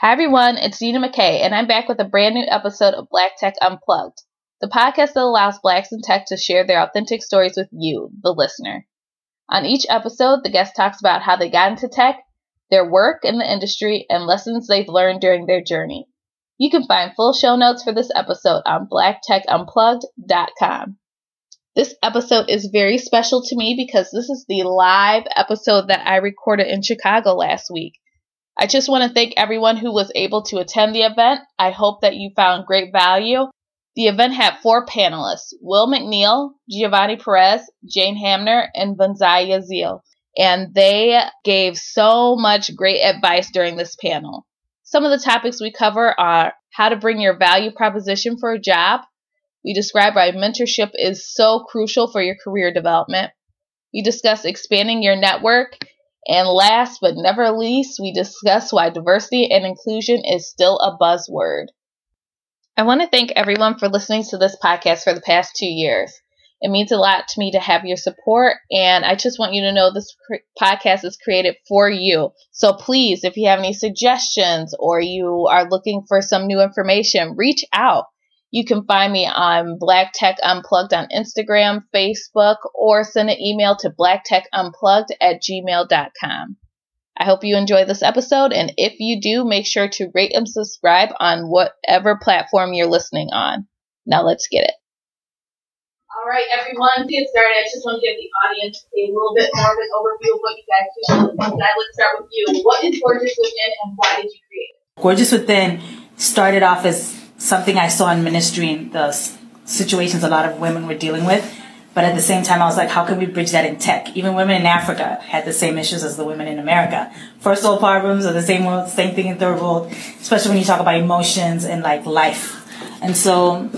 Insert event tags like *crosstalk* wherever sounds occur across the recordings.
Hi everyone, it's Nina McKay, and I'm back with a brand new episode of Black Tech Unplugged, the podcast that allows blacks in tech to share their authentic stories with you, the listener. On each episode, the guest talks about how they got into tech, their work in the industry, and lessons they've learned during their journey. You can find full show notes for this episode on blacktechunplugged.com. This episode is very special to me because this is the live episode that I recorded in Chicago last week. I just want to thank everyone who was able to attend the event. I hope that you found great value. The event had four panelists Will McNeil, Giovanni Perez, Jane Hamner, and Vunzai Yeazel. And they gave so much great advice during this panel. Some of the topics we cover are how to bring your value proposition for a job. We describe why mentorship is so crucial for your career development. We discuss expanding your network and last but never least, we discuss why diversity and inclusion is still a buzzword. I want to thank everyone for listening to this podcast for the past two years. It means a lot to me to have your support, and I just want you to know this podcast is created for you. So please, if you have any suggestions or you are looking for some new information, reach out. You can find me on Black Tech Unplugged on Instagram, Facebook, or send an email to blacktechunplugged at gmail.com. I hope you enjoy this episode, and if you do, make sure to rate and subscribe on whatever platform you're listening on. Now let's get it. All right, everyone, to get started, I just want to give the audience a little bit more of an overview of what you guys do. Let's start with you. What is Gorgeous Within, and why did you create it? Gorgeous Within started off as something I saw in ministry and the situations a lot of women were dealing with. But at the same time, I was like, how can we bridge that in tech? Even women in Africa had the same issues as the women in America. First world problems are the same world, same thing in third world, especially when you talk about emotions and like life. And so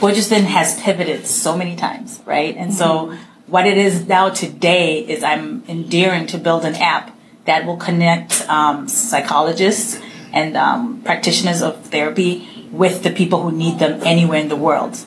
Gorgeous Within has pivoted so many times, right? And so mm-hmm. what it is now today is I'm endearing to build an app that will connect um, psychologists and um, practitioners of therapy with the people who need them anywhere in the world.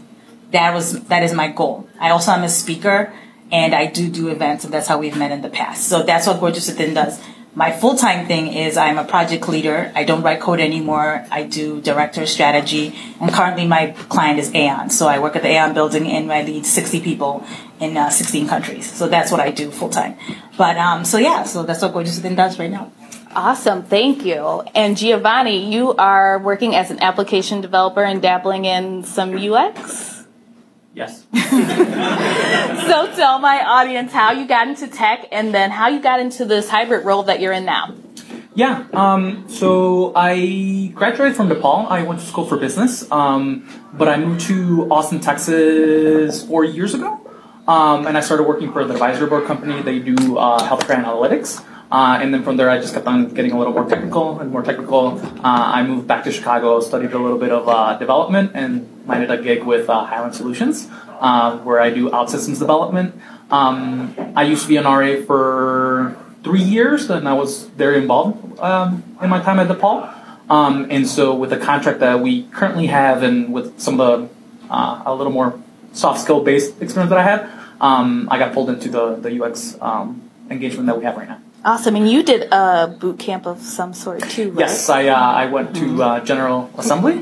That was that is my goal. I also am a speaker and I do do events and that's how we've met in the past. So that's what Gorgeous Within does. My full-time thing is I'm a project leader. I don't write code anymore. I do director strategy and currently my client is Aon. So I work at the Aon building and I lead 60 people in uh, 16 countries. So that's what I do full-time. But um, so yeah, so that's what Gorgeous Within does right now. Awesome, thank you. And Giovanni, you are working as an application developer and dabbling in some UX? Yes. *laughs* so tell my audience how you got into tech and then how you got into this hybrid role that you're in now. Yeah, um, so I graduated from DePaul. I went to school for business, um, but I moved to Austin, Texas four years ago. Um, and I started working for the advisory board company. They do uh, healthcare analytics. Uh, and then from there, I just kept on getting a little more technical and more technical. Uh, I moved back to Chicago, studied a little bit of uh, development, and landed a gig with uh, Highland Solutions, uh, where I do OutSystems development. Um, I used to be an RA for three years, and I was very involved um, in my time at DePaul. Um, and so, with the contract that we currently have, and with some of the uh, a little more soft skill based experience that I had, um, I got pulled into the the UX um, engagement that we have right now. Awesome, and you did a boot camp of some sort too, right? Yes, I uh, I went to uh, General Assembly,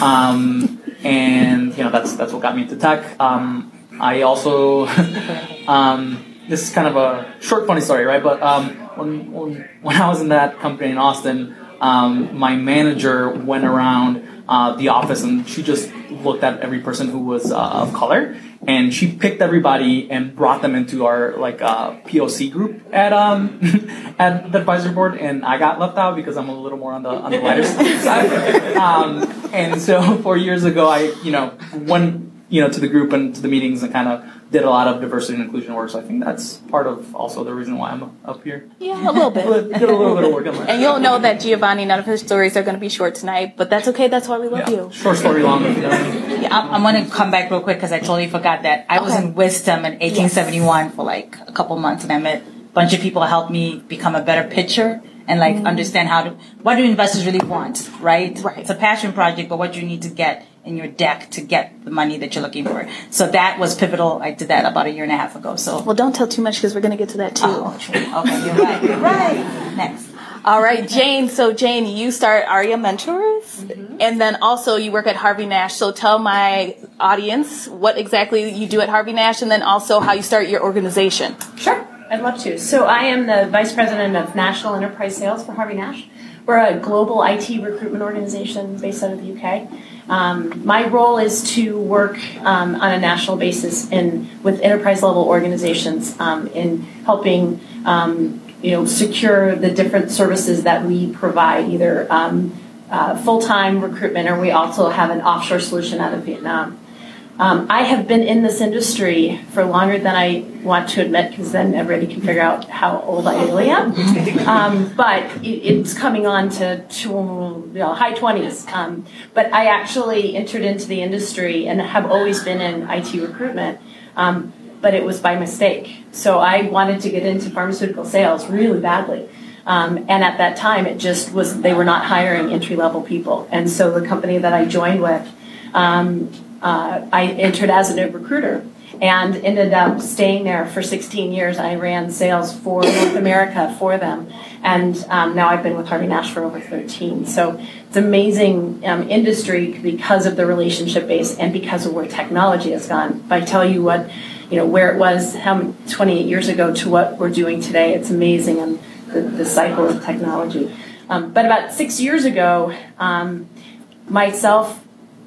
um, and you know that's that's what got me into tech. Um, I also *laughs* um, this is kind of a short funny story, right? But um, when, when I was in that company in Austin, um, my manager went around uh, the office and she just looked at every person who was uh, of color and she picked everybody and brought them into our like uh, POC group at um *laughs* at the advisory board, and I got left out because I'm a little more on the on the lighter *laughs* side. Um, and so *laughs* four years ago, I you know went you know to the group and to the meetings and kind of did a lot of diversity and inclusion work. So I think that's part of also the reason why I'm up here. Yeah, a little bit. did a little bit of work on. And you'll know that Giovanni, none of his stories are going to be short tonight, but that's okay. That's why we love yeah. you. Short story, long. I'm, I'm going to come back real quick because I totally forgot that I okay. was in WiSTEM in 1871 yes. for like a couple months, and I met a bunch of people to help me become a better pitcher and like mm-hmm. understand how to what do investors really want, right? Right. It's a passion project, but what do you need to get in your deck to get the money that you're looking for. So that was pivotal. I did that about a year and a half ago. So well, don't tell too much because we're going to get to that too. Oh. Okay, you're right. You're right. Next. All right, Jane. So, Jane, you start ARA Mentors, mm-hmm. and then also you work at Harvey Nash. So, tell my audience what exactly you do at Harvey Nash, and then also how you start your organization. Sure, I'd love to. So, I am the Vice President of National Enterprise Sales for Harvey Nash. We're a global IT recruitment organization based out of the UK. Um, my role is to work um, on a national basis in with enterprise level organizations um, in helping um, you know secure the different services that we provide, either um, uh, full time recruitment or we also have an offshore solution out of Vietnam. Um, I have been in this industry for longer than I want to admit because then everybody can figure out how old I really am. *laughs* Um, but it, it's coming on to, to you know, high 20s. Um, but I actually entered into the industry and have always been in IT recruitment. Um, but it was by mistake. So I wanted to get into pharmaceutical sales really badly. Um, and at that time, it just was, they were not hiring entry level people. And so the company that I joined with, um, uh, I entered as a new recruiter and ended up staying there for 16 years. I ran sales for North America for them, and um, now I've been with Harvey Nash for over 13. So it's amazing um, industry because of the relationship base and because of where technology has gone. If I tell you what, you know, where it was how 28 years ago to what we're doing today, it's amazing and the, the cycle of technology. Um, but about six years ago, um, myself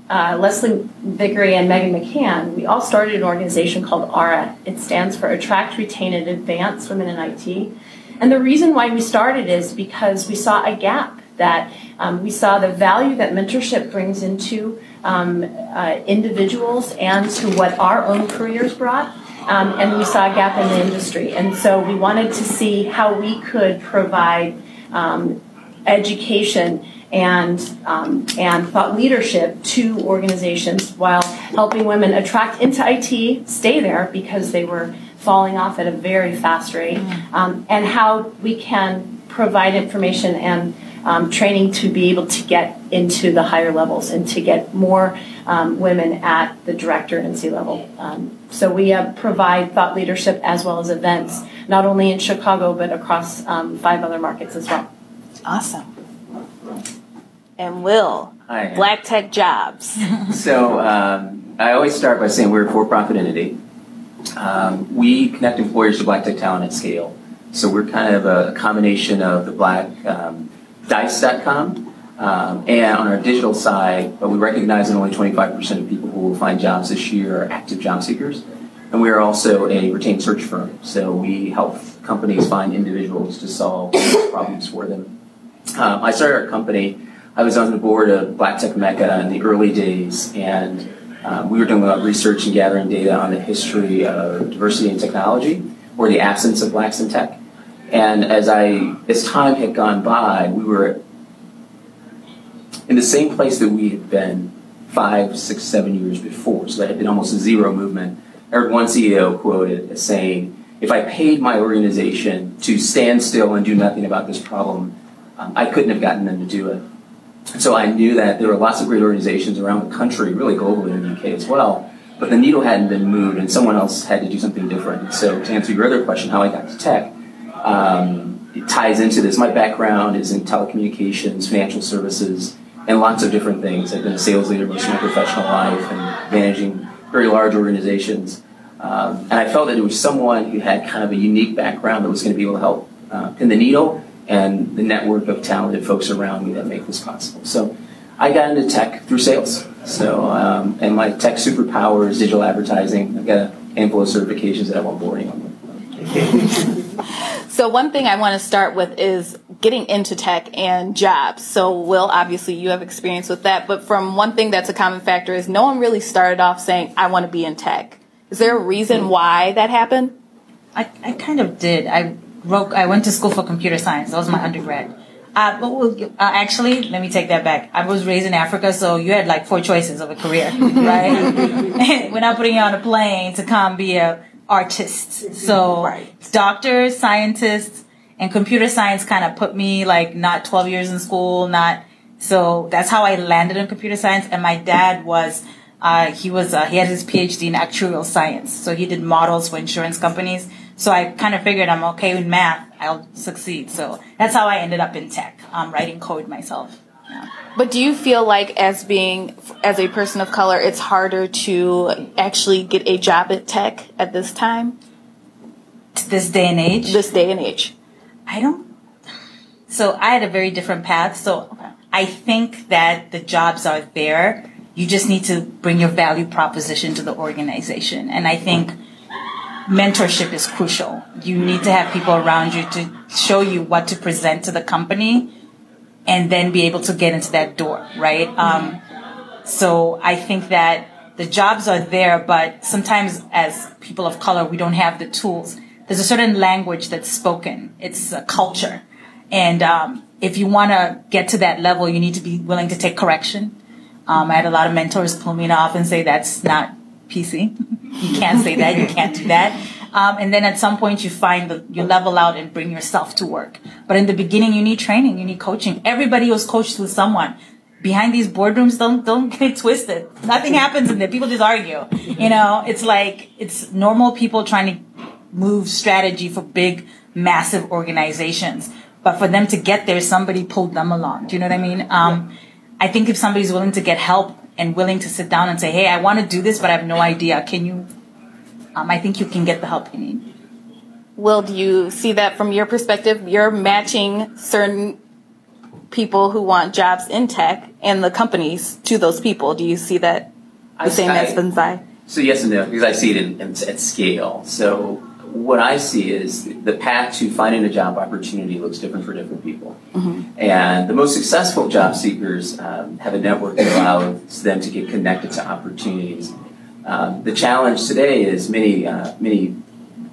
uh, Leslie Vickery and Megan McCann, we all started an organization called ARA. It stands for Attract, Retain, and Advance Women in IT. And the reason why we started is because we saw a gap that um, we saw the value that mentorship brings into um, uh, individuals and to what our own careers brought. Um, and we saw a gap in the industry. And so we wanted to see how we could provide um, education and um, and thought leadership to organizations while helping women attract into IT, stay there because they were falling off at a very fast rate, mm. um, and how we can provide information and um, training to be able to get into the higher levels and to get more um, women at the director and C level. Um, so we uh, provide thought leadership as well as events, not only in Chicago but across um, five other markets as well. Awesome and Will. Hi. Black Tech Jobs. *laughs* so um, I always start by saying we're a for-profit entity. Um, we connect employers to black tech talent at scale. So we're kind of a combination of the black um, dice.com um, and on our digital side, but we recognize that only 25% of people who will find jobs this year are active job seekers. And we are also a retained search firm. So we help companies find individuals to solve problems for them. Um, I started our company I was on the board of Black Tech Mecca in the early days, and um, we were doing a lot of research and gathering data on the history of diversity in technology or the absence of blacks in tech. And as I, as time had gone by, we were in the same place that we had been five, six, seven years before. So that had been almost a zero movement. I heard one CEO quoted as saying, "If I paid my organization to stand still and do nothing about this problem, um, I couldn't have gotten them to do it." So I knew that there were lots of great organizations around the country, really globally in the UK as well, but the needle hadn't been moved and someone else had to do something different. So to answer your other question, how I got to tech, um, it ties into this. My background is in telecommunications, financial services, and lots of different things. I've been a sales leader most of my professional life and managing very large organizations. Um, and I felt that it was someone who had kind of a unique background that was going to be able to help uh, pin the needle and the network of talented folks around me that make this possible. So I got into tech through sales. So, um, and my tech superpower is digital advertising. I've got a handful of certifications that I won't bore anyone with. *laughs* so one thing I want to start with is getting into tech and jobs. So Will, obviously you have experience with that, but from one thing that's a common factor is no one really started off saying, I want to be in tech. Is there a reason why that happened? I, I kind of did. I wrote, I went to school for computer science. That was my undergrad. Uh, but uh, actually, let me take that back. I was raised in Africa, so you had like four choices of a career, *laughs* right? *laughs* We're not putting you on a plane to come be a artist. So right. doctors, scientists, and computer science kind of put me like not 12 years in school, not, so that's how I landed in computer science. And my dad was, uh, he was, uh, he had his PhD in actuarial science. So he did models for insurance companies. So I kind of figured I'm okay with math, I'll succeed. So that's how I ended up in tech, um, writing code myself. Yeah. But do you feel like, as being as a person of color, it's harder to actually get a job at tech at this time? To this day and age? This day and age. I don't. So I had a very different path. So Okay. I think that the jobs are there. You just need to bring your value proposition to the organization. And I think mentorship is crucial. You need to have people around you to show you what to present to the company and then be able to get into that door, right? Um, so I think that the jobs are there, but sometimes as people of color, we don't have the tools. There's a certain language that's spoken. It's a culture. And um, if you want to get to that level, you need to be willing to take correction. Um, I had a lot of mentors pull me off and say, that's not PC. *laughs* you can't say that. You can't do that. Um, and then at some point you find that you level out and bring yourself to work. But in the beginning, you need training. You need coaching. Everybody was coached with someone. Behind these boardrooms, don't, don't *laughs* get twisted. Nothing happens in there. People just argue. You know, it's like, it's normal people trying to move strategy for big, massive organizations. But for them to get there, somebody pulled them along. Do you know what I mean? Um, I think if somebody's willing to get help and willing to sit down and say, "Hey, I want to do this, but I have no idea. Can you?" Um, I think you can get the help you need. Will, do you see that from your perspective? You're matching certain people who want jobs in tech and the companies to those people. Do you see that the I- same I- as Vunzai? So yes and no, because I see it in, in, at scale. So what I see is the path to finding a job opportunity looks different for different people. And the most successful job seekers um, have a network that allows them to get connected to opportunities. Um, the challenge today is many uh, many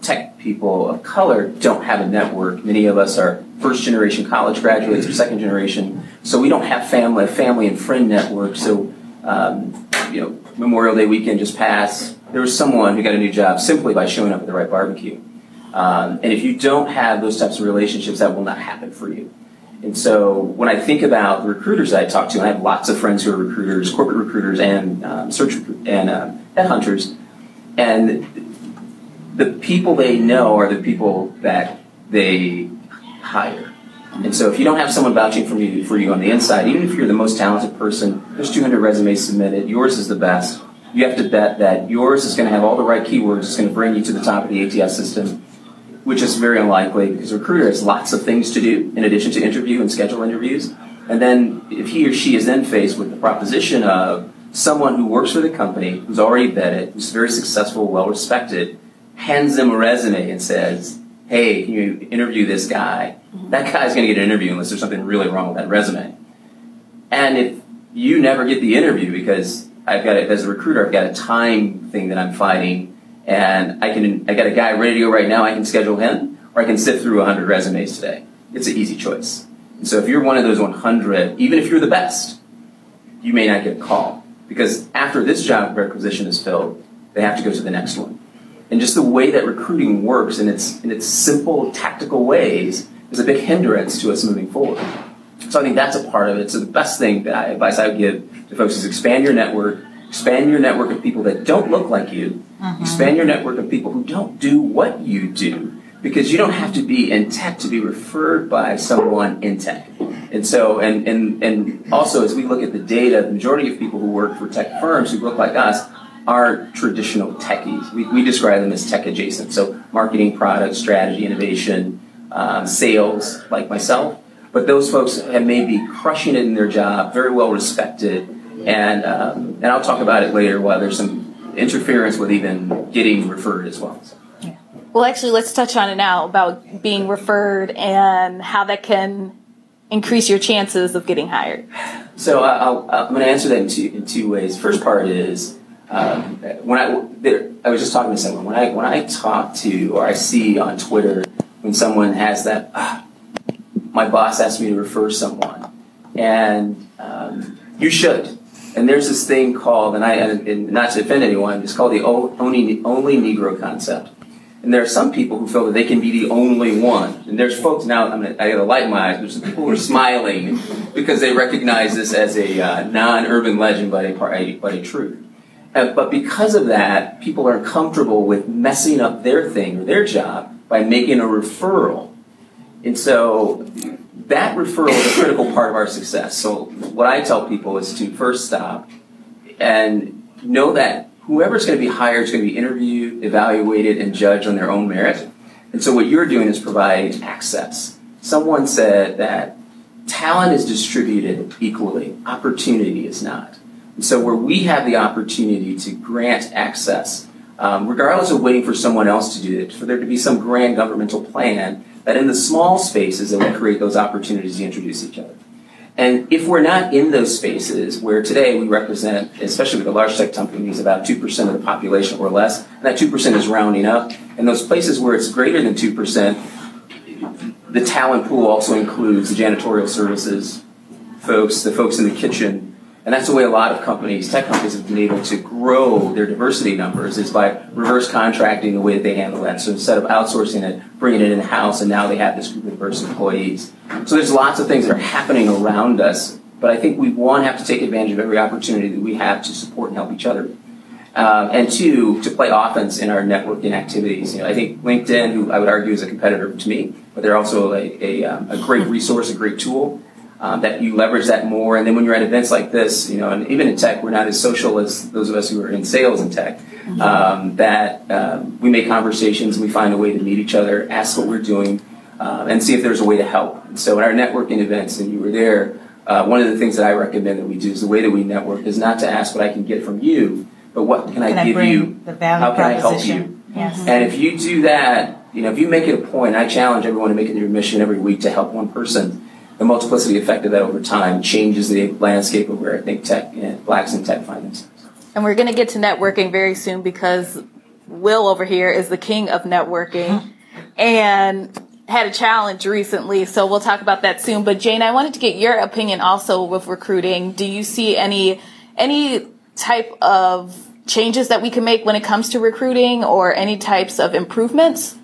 tech people of color don't have a network. Many of us are first generation college graduates or second generation, so we don't have family, family and friend network. So, um, you know, Memorial Day weekend just passed. There was someone who got a new job simply by showing up at the right barbecue. Um, and if you don't have those types of relationships, that will not happen for you. And so when I think about the recruiters that I talk to, and I have lots of friends who are recruiters, corporate recruiters, and um, search and uh, headhunters, and the people they know are the people that they hire. And so if you don't have someone vouching for you for you on the inside, even if you're the most talented person, there's 200 resumes submitted, yours is the best. You have to bet that yours is going to have all the right keywords. It's going to bring you to the top of the ATS system, which is very unlikely because a recruiter has lots of things to do in addition to interview and schedule interviews. And then if he or she is then faced with the proposition of someone who works for the company, who's already vetted, who's very successful, well respected, hands them a resume and says, hey, can you interview this guy? Mm-hmm. That guy's going to get an interview unless there's something really wrong with that resume. And if you never get the interview because I've got, it as a recruiter, I've got a time thing that I'm fighting, and I can, I got a guy ready to go right now. I can schedule him, or I can sift through 100 resumes today. It's an easy choice. And so if you're one of those 100, even if you're the best, you may not get a call because after this job requisition is filled, they have to go to the next one. And just the way that recruiting works in its in its simple tactical ways is a big hindrance to us moving forward. So I think that's a part of it. So the best thing that I advice I would give to folks is expand your network, expand your network of people that don't look like you, expand your network of people who don't do what you do. Because you don't have to be in tech to be referred by someone in tech. And so, and, and, and also as we look at the data, the majority of people who work for tech firms who look like us aren't traditional techies. We, we describe them as tech adjacent. So marketing, product, strategy, innovation, um, sales, like myself. But those folks have maybe crushing it in their job, very well respected, and um, and I'll talk about it later. Why there's some interference with even getting referred as well. So. Well, actually, let's touch on it now about being referred and how that can increase your chances of getting hired. So I- I'll, I'm going to answer that in two, in two ways. First part is um, when I there, I was just talking to someone when I when I talk to or I see on Twitter when someone has that ah, my boss asked me to refer someone and um, you should and there's this thing called and I and, and not to offend anyone it's called the only only Negro concept and there are some people who feel that they can be the only one. And there's folks now, I'm gonna, I got a light my eyes, there's some people who are smiling because they recognize this as a uh, non urban legend, but a, but a, but a truth. Uh, but because of that, people are comfortable with messing up their thing or their job by making a referral. And so that referral is a critical part of our success. So what I tell people is to first stop and know that whoever's going to be hired is going to be interviewed, evaluated, and judged on their own merit. And so what you're doing is providing access. Someone said that talent is distributed equally, opportunity is not. And so where we have the opportunity to grant access, um, regardless of waiting for someone else to do it, for there to be some grand governmental plan that in the small spaces that we create those opportunities to introduce each other. And if we're not in those spaces where today we represent, especially with the large tech companies, about 2% of the population or less, and that 2% is rounding up, and those places where it's greater than 2%, the talent pool also includes the janitorial services folks, the folks in the kitchen, and that's the way a lot of companies, tech companies, have been able to grow their diversity numbers is by reverse contracting the way that they handle that. So instead of outsourcing it, bringing it in house, and now they have this group of diverse employees. So there's lots of things that are happening around us, but I think we one have to take advantage of every opportunity that we have to support and help each other. Um, and two, to play offense in our networking activities. You know, I think LinkedIn, who I would argue is a competitor to me, but they're also a, a, um, a great resource, a great tool um, that you leverage that more. And then when you're at events like this, you know, and even in tech, we're not as social as those of us who are in sales and tech. Mm-hmm. Um, that um, we make conversations, we find a way to meet each other, ask what we're doing, uh, and see if there's a way to help. And so in our networking events, and you were there, uh, one of the things that I recommend that we do is the way that we network is not to ask what I can get from you, but what can, can I give you? How can I help you? Yes. And if you do that, you know, if you make it a point, I challenge everyone to make it your mission every week to help one person the multiplicity effect of that over time changes the landscape of where I think tech and blacks in tech find themselves. And we're going to get to networking very soon because Will over here is the king of networking mm-hmm. and had a challenge recently. So we'll talk about that soon. But Jane, I wanted to get your opinion also with recruiting. Do you see any, any type of changes that we can make when it comes to recruiting or any types of improvements?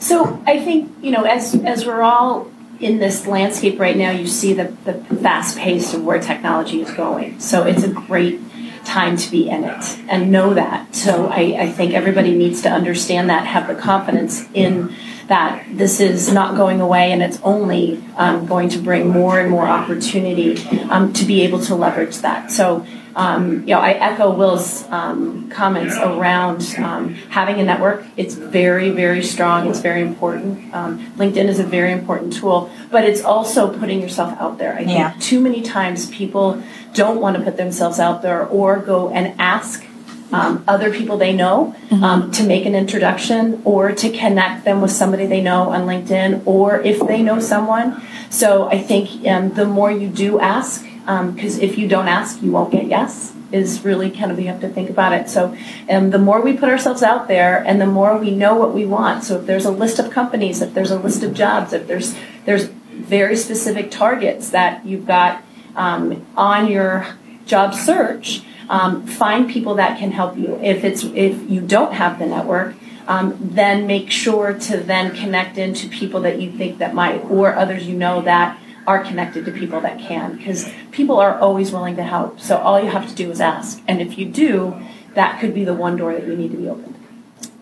So I think, you know, as, as we're all in this landscape right now, you see the, the fast pace of where technology is going. So it's a great time to be in it and know that. So I, I think everybody needs to understand that, have the confidence in that this is not going away and it's only um, going to bring more and more opportunity um, to be able to leverage that. So um, you know, I echo Will's um, comments around um, having a network. It's very, very strong. It's very important. Um, LinkedIn is a very important tool, but it's also putting yourself out there. I think yeah. too many times people don't want to put themselves out there or go and ask um, other people they know mm-hmm. um, to make an introduction or to connect them with somebody they know on LinkedIn or if they know someone. So I think um, the more you do ask, because um, if you don't ask, you won't get yes. Is really kind of you have to think about it. So, um, the more we put ourselves out there, and the more we know what we want. So, if there's a list of companies, if there's a list of jobs, if there's there's very specific targets that you've got um, on your job search, um, find people that can help you. If it's if you don't have the network, um, then make sure to then connect into people that you think that might, or others you know that are connected to people that can because people are always willing to help. So all you have to do is ask. And if you do, that could be the one door that you need to be opened.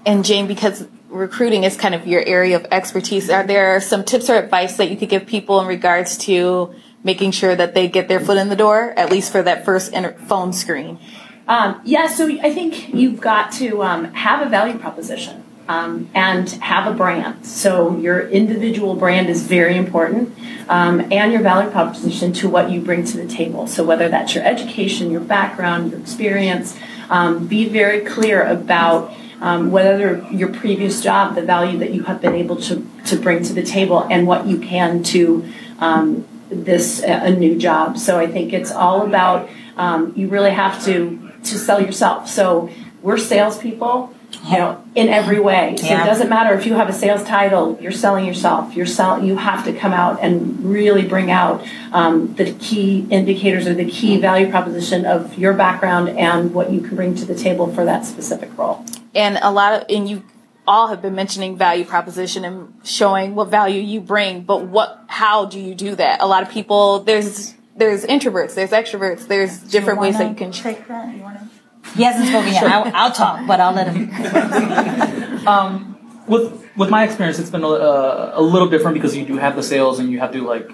And Jane, because recruiting is kind of your area of expertise, are there some tips or advice that you could give people in regards to making sure that they get their foot in the door, at least for that first phone screen? Um, yeah, so I think you've got to um, have a value proposition um, and have a brand. So your individual brand is very important, um, and your value proposition to what you bring to the table. So whether that's your education, your background, your experience, um, be very clear about. Um, whether your previous job, the value that you have been able to, to bring to the table, and what you can to um, this a new job. So I think it's all about um, you really have to to sell yourself. So we're salespeople you know, in every way. So yeah. it doesn't matter if you have a sales title, you're selling yourself. You're sell, You have to come out and really bring out um, the key indicators or the key value proposition of your background and what you can bring to the table for that specific role. And a lot of, and you all have been mentioning value proposition and showing what value you bring, but what, how do you do that? A lot of people, there's, there's introverts, there's extroverts, there's different ways that you can. Take that. You want to? He hasn't spoken yet. I'll, I'll talk, but I'll let him. *laughs* um, with with my experience, it's been a, a, little different because you do have the sales and you have to like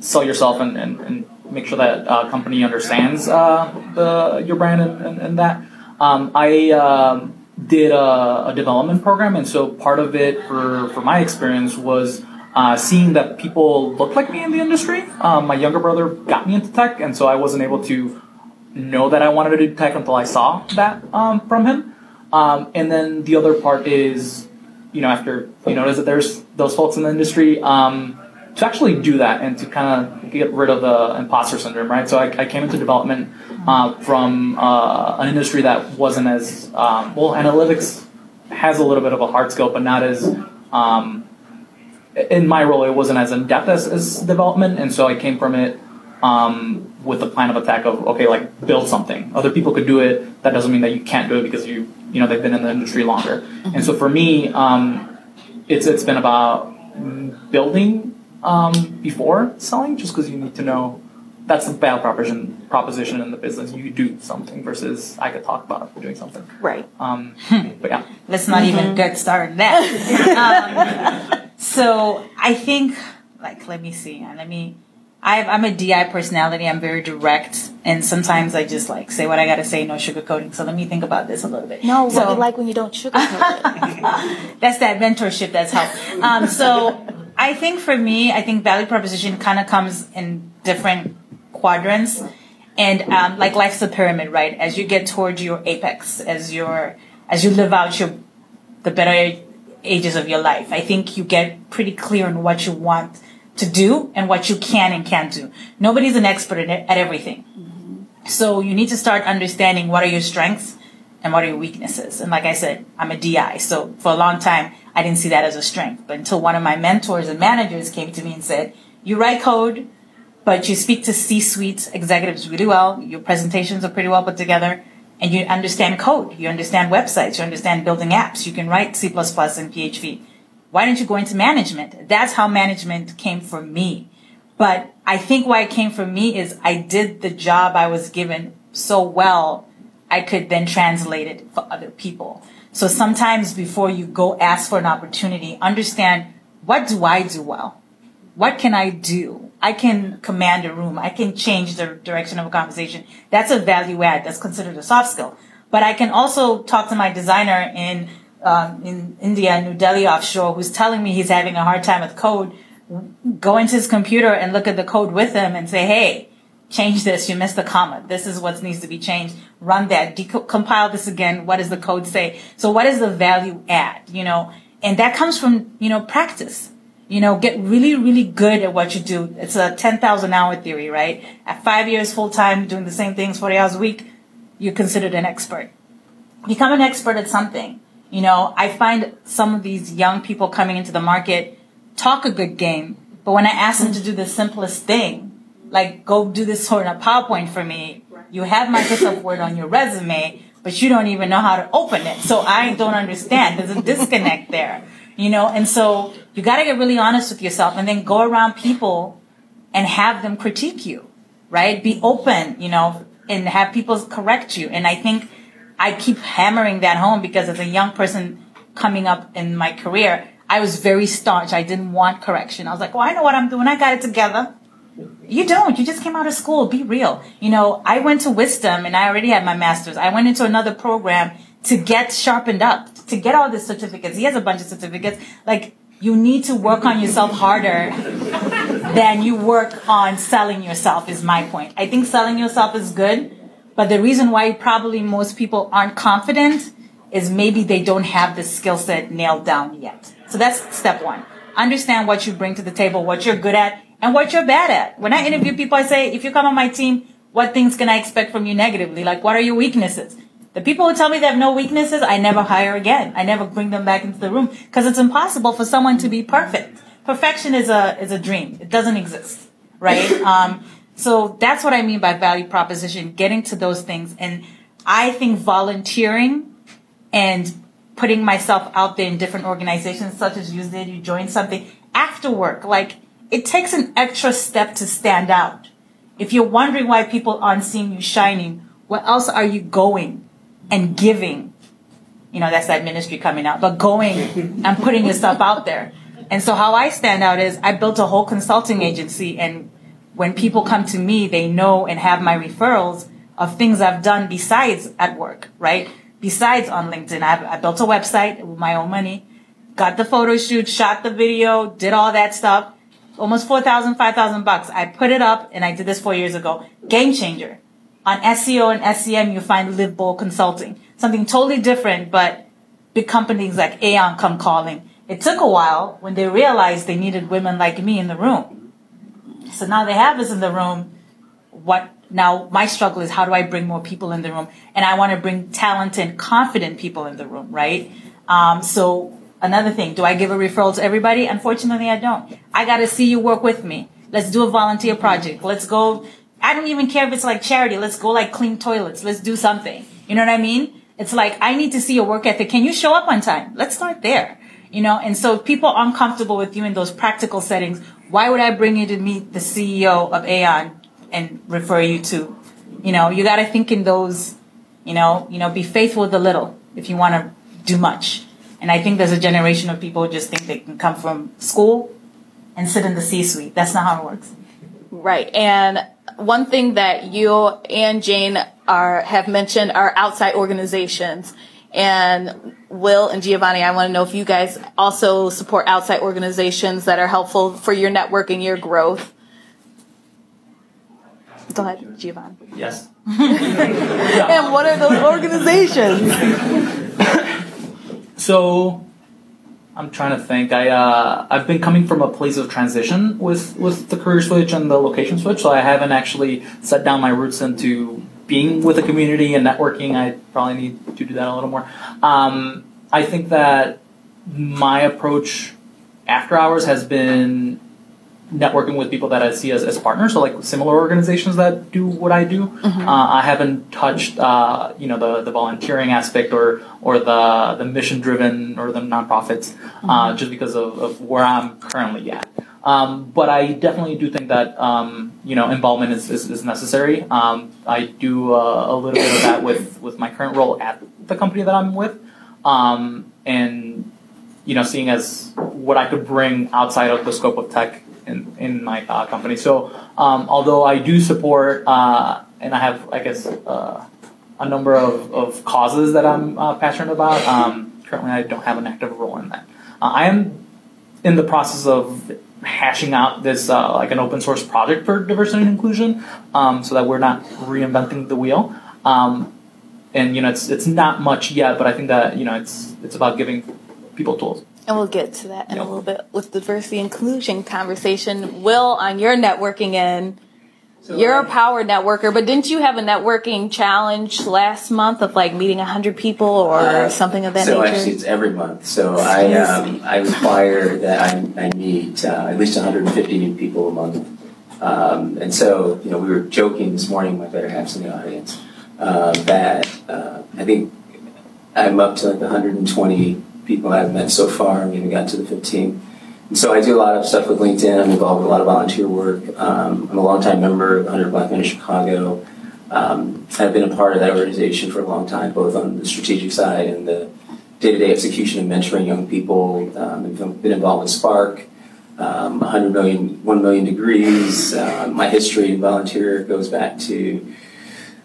sell yourself and, and, and make sure that uh, company understands uh, the your brand and, and, and that. Um, I um, did a, a, development program, and so part of it for for my experience was. Uh, seeing that people look like me in the industry, um, my younger brother got me into tech, and so I wasn't able to know that I wanted to do tech until I saw that um, from him. Um, and then the other part is you know, after you notice that there's those folks in the industry, um, to actually do that and to kind of get rid of the imposter syndrome, right? So I, I came into development uh, from uh, an industry that wasn't as um, well. Analytics has a little bit of a hard skill, but not as um, in my role. It wasn't as in depth as, as development, and so I came from it um, with the plan of attack of okay, like build something. Other people could do it. That doesn't mean that you can't do it because you you know they've been in the industry longer. Mm-hmm. And so for me, um, it's it's been about building um, before selling, just because you need to know that's the value proposition proposition in the business. You do something versus I could talk about doing something. Right. Um, but yeah, let's not mm-hmm. even get started there. *laughs* um, so I think, like, let me see, and let me I, am a DI personality. I'm very direct, and sometimes I just like say what I gotta say, no sugarcoating. So let me think about this a little bit. No, so, like when you don't sugarcoat *laughs* that's that mentorship that's helped. Um, so I think for me, I think value proposition kind of comes in different quadrants, and um, like life's a pyramid, right? As you get towards your apex, as your as you live out your the better ages of your life, I think you get pretty clear on what you want to do and what you can and can't do. Nobody's an expert at, everything. Mm-hmm. So you need to start understanding what are your strengths and what are your weaknesses. And like I said, I'm a DI. So for a long time, I didn't see that as a strength. But until one of my mentors and managers came to me and said, you write code, but you speak to C-suite executives really well. Your presentations are pretty well put together and you understand code. You understand websites. You understand building apps. You can write C++ and PHP why don't you go into management? That's how management came for me. But I think why it came for me is I did the job I was given so well, I could then translate it for other people. So sometimes before you go ask for an opportunity, understand what do I do well? What can I do? I can command a room. I can change the direction of a conversation. That's a value add. That's considered a soft skill. But I can also talk to my designer in um, in India, New Delhi offshore, who's telling me he's having a hard time with code, go into his computer and look at the code with him and say, hey, change this. You missed the comma. This is what needs to be changed. Run that. compile this again. What does the code say? So what is the value add? You know, and that comes from, you know, practice. You know, get really, really good at what you do. It's a 10,000 hour theory, right? At five years full time doing the same things 40 hours a week, you're considered an expert. Become an expert at something you know, I find some of these young people coming into the market talk a good game, but when I ask them to do the simplest thing, like go do this sort of PowerPoint for me, you have Microsoft Word on your resume, but you don't even know how to open it. So I don't understand. There's a disconnect there, you know, and so you got to get really honest with yourself and then go around people and have them critique you, right? Be open, you know, and have people correct you. And I think I keep hammering that home because as a young person coming up in my career, I was very staunch. I didn't want correction. I was like, well, I know what I'm doing. I got it together. You don't. You just came out of school. Be real. You know, I went to WiSTEM and I already had my master's. I went into another program to get sharpened up, to get all the certificates. He has a bunch of certificates. Like, you need to work on yourself harder than you work on selling yourself is my point. I think selling yourself is good but the reason why probably most people aren't confident is maybe they don't have the skill set nailed down yet. So that's step one. Understand what you bring to the table, what you're good at, and what you're bad at. When I interview people, I say, if you come on my team, what things can I expect from you negatively? Like, what are your weaknesses? The people who tell me they have no weaknesses, I never hire again. I never bring them back into the room because it's impossible for someone to be perfect. Perfection is a, is a dream. It doesn't exist, right? Um, so that's what I mean by value proposition, getting to those things. And I think volunteering and putting myself out there in different organizations, such as you did, you joined something after work, like it takes an extra step to stand out. If you're wondering why people aren't seeing you shining, where else are you going? and giving. You know, that's that ministry coming out, but going and putting yourself out there. And so how I stand out is I built a whole consulting agency and when people come to me, they know and have my referrals of things I've done besides at work, right? Besides on LinkedIn. I, I built a website with my own money, got the photo shoot, shot the video, did all that stuff. Almost 4,000, 5,000 bucks. I put it up and I did this four years ago. Game changer. On SEO and SEM, you find Live Bold Consulting. Something totally different, but big companies like Aon come calling. It took a while when they realized they needed women like me in the room. So now they have us in the room. What now my struggle is how do I bring more people in the room? And I want to bring talented, confident people in the room, right? Um, so another thing, do I give a referral to everybody? Unfortunately, I don't. I got to see you work with me. Let's do a volunteer project. Let's go. I don't even care if it's like charity. Let's go like clean toilets. Let's do something. You know what I mean? It's like, I need to see your work ethic. Can you show up on time? Let's start there. You know, and so people uncomfortable with you in those practical settings. Why would I bring you to meet the CEO of Aon and refer you to, you know, you got to think in those, you know, you know, be faithful with the little if you want to do much. And I think there's a generation of people who just think they can come from school and sit in the C-suite. That's not how it works. Right. And one thing that you and Jane are have mentioned are outside organizations. And Will and Giovanni, I want to know if you guys also support outside organizations that are helpful for your networking, and your growth. Go ahead, Giovanni. Yes. *laughs* and what are those organizations? *laughs* so I'm trying to think. I uh, I've been coming from a place of transition with with the career switch and the location switch, so I haven't actually set down my roots into being with the community and networking. I probably need to do that a little more. Um, I think that my approach after hours has been networking with people that I see as, as partners, so like similar organizations that do what I do. Mm-hmm. Uh, I haven't touched, uh, you know, the, the volunteering aspect or or the the mission driven or the nonprofits, uh, mm-hmm. uh, just because of, of where I'm currently at. Um, but I definitely do think that um, you know involvement is, is, is necessary. Um, I do uh, a little bit of that with with my current role at the company that I'm with, um, and you know, seeing as what I could bring outside of the scope of tech in, in my uh, company. So um, although I do support uh, and I have, I guess, uh, a number of, of causes that I'm uh, passionate about, um, currently I don't have an active role in that. Uh, I am in the process of hashing out this uh, like an open source project for diversity and inclusion, um, so that we're not reinventing the wheel. Um, and you know, it's it's not much yet, but I think that you know, it's it's about giving people tools. And we'll get to that in yep. a little bit with the diversity inclusion conversation. Will, on your networking end, so you're a power networker, but didn't you have a networking challenge last month of like meeting 100 people or uh, something of that so nature? So actually, it's every month. So I um, I require that I, I meet uh, at least 150 new people a month. Um, and so, you know, we were joking this morning, my better half's in the audience, uh, that uh, I think I'm up to like 120 people I've met so far. We haven't gotten to the 15. So I do a lot of stuff with LinkedIn. I'm involved with a lot of volunteer work. Um, I'm a longtime member of 100 Black Men in Chicago. Um, I've been a part of that organization for a long time, both on the strategic side and the day-to-day execution of mentoring young people. Um, I've been involved with Spark, um, 100 million, 1 million degrees. Uh, my history in volunteer goes back to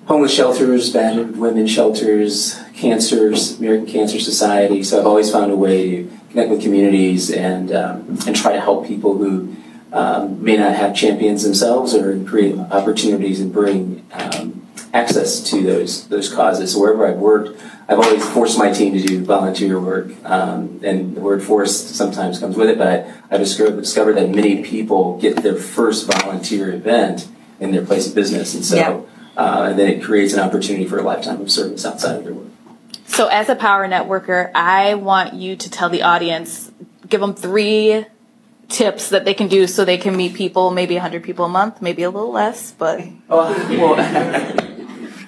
homeless shelters, battered women shelters, cancers, American Cancer Society. So I've always found a way to connect with communities and um, and try to help people who um, may not have champions themselves or create opportunities and bring um, access to those those causes. So wherever I've worked, I've always forced my team to do volunteer work, um, and the word "forced" sometimes comes with it. But I, I discovered, discovered that many people get their first volunteer event in their place of business, and so. Yeah uh, and then it creates an opportunity for a lifetime of service outside of their work. So, as a power networker, I want you to tell the audience, give them three tips that they can do so they can meet people, maybe 100 people a month, maybe a little less, but. *laughs* Well,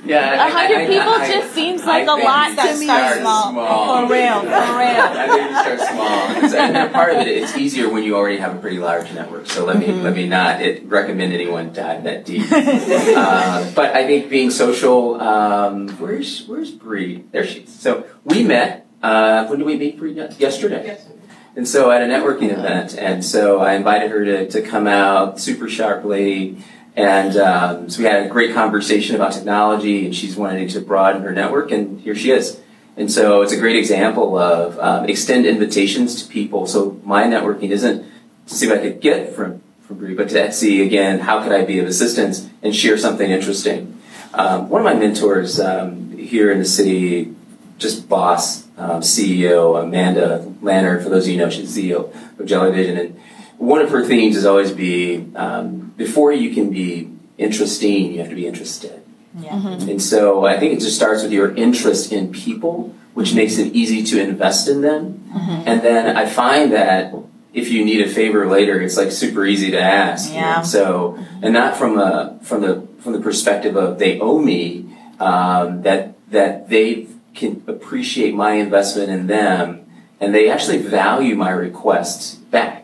Yeah, A hundred people just seems like I a think lot you to just me. Start Small. small. For real, for real. I think you start small. It's- And part of it, it's easier when you already have a pretty large network. So let me Mm-hmm. let me not it, recommend anyone dive that deep. *laughs* uh, but I think being social. Um, where's Where's Bree? There she is. So we met. Uh, when did we meet? Bree? Yesterday. Yes. And so at a networking event, and so I invited her to, to come out, super sharp lady, and um, so we had a great conversation about technology, and she's wanting to broaden her network, and here she is. And so it's a great example of um, extend invitations to people. So my networking isn't to see what I could get from from Bree, but to see again how could I be of assistance and share something interesting. Um, one of my mentors um, here in the city, just boss, um, CEO Amanda Lannert. For those of you know, she's CEO of Jellyvision, and one of her themes is always be um, before you can be interesting, you have to be interested. Yeah. And so I think it just starts with your interest in people, which makes it easy to invest in them. And then I find that if you need a favor later, it's like super easy to ask. Yeah. And so, and not from a from the from the perspective of they owe me, um, that that they can appreciate my investment in them, and they actually value my requests back.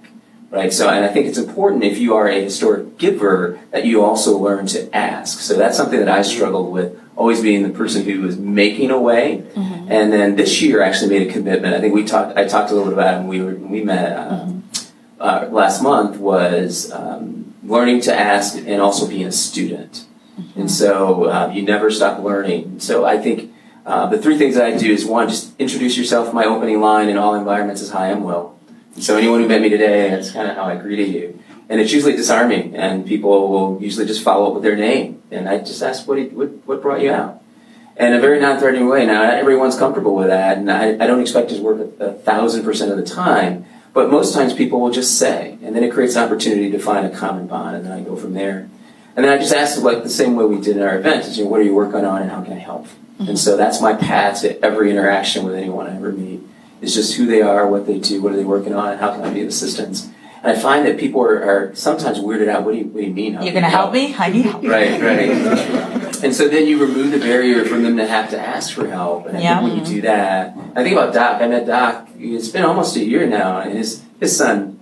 Right. So, and I think it's important if you are a historic giver that you also learn to ask. So that's something that I struggled with, always being the person who was making a way. And then this year, I actually made a commitment. I think we talked. I talked a little bit about it when we were when we met uh, uh, last month. Was um, learning to ask and also being a student. And so uh, you never stop learning. So I think uh, the three things that I do is one, just introduce yourself. My opening line in all environments is "Hi, I'm Will." So anyone who met me today, that's kind of how I greeted you. And it's usually disarming, and people will usually just follow up with their name. And I just ask, what, what, what brought you out? In a very non-threatening way. Now, everyone's comfortable with that, and I, I don't expect it to work a, a thousand percent of the time, but most times people will just say, and then it creates an opportunity to find a common bond, and then I go from there. And then I just ask, like the same way we did in our event, is, you know, what are you working on, and how can I help? And mm-hmm. so that's my path to every interaction with anyone I ever meet. It's just who they are, what they do, what are they working on, and how can I be of assistance. And I find that people are, are sometimes weirded out. What do you, what do you mean? You're gonna help me? I need help. Right, right. *laughs* and so then you remove the barrier from them to have to ask for help. And I Yeah. think when you do that, I think about Doc. I met Doc. It's been almost a year now, and his his son.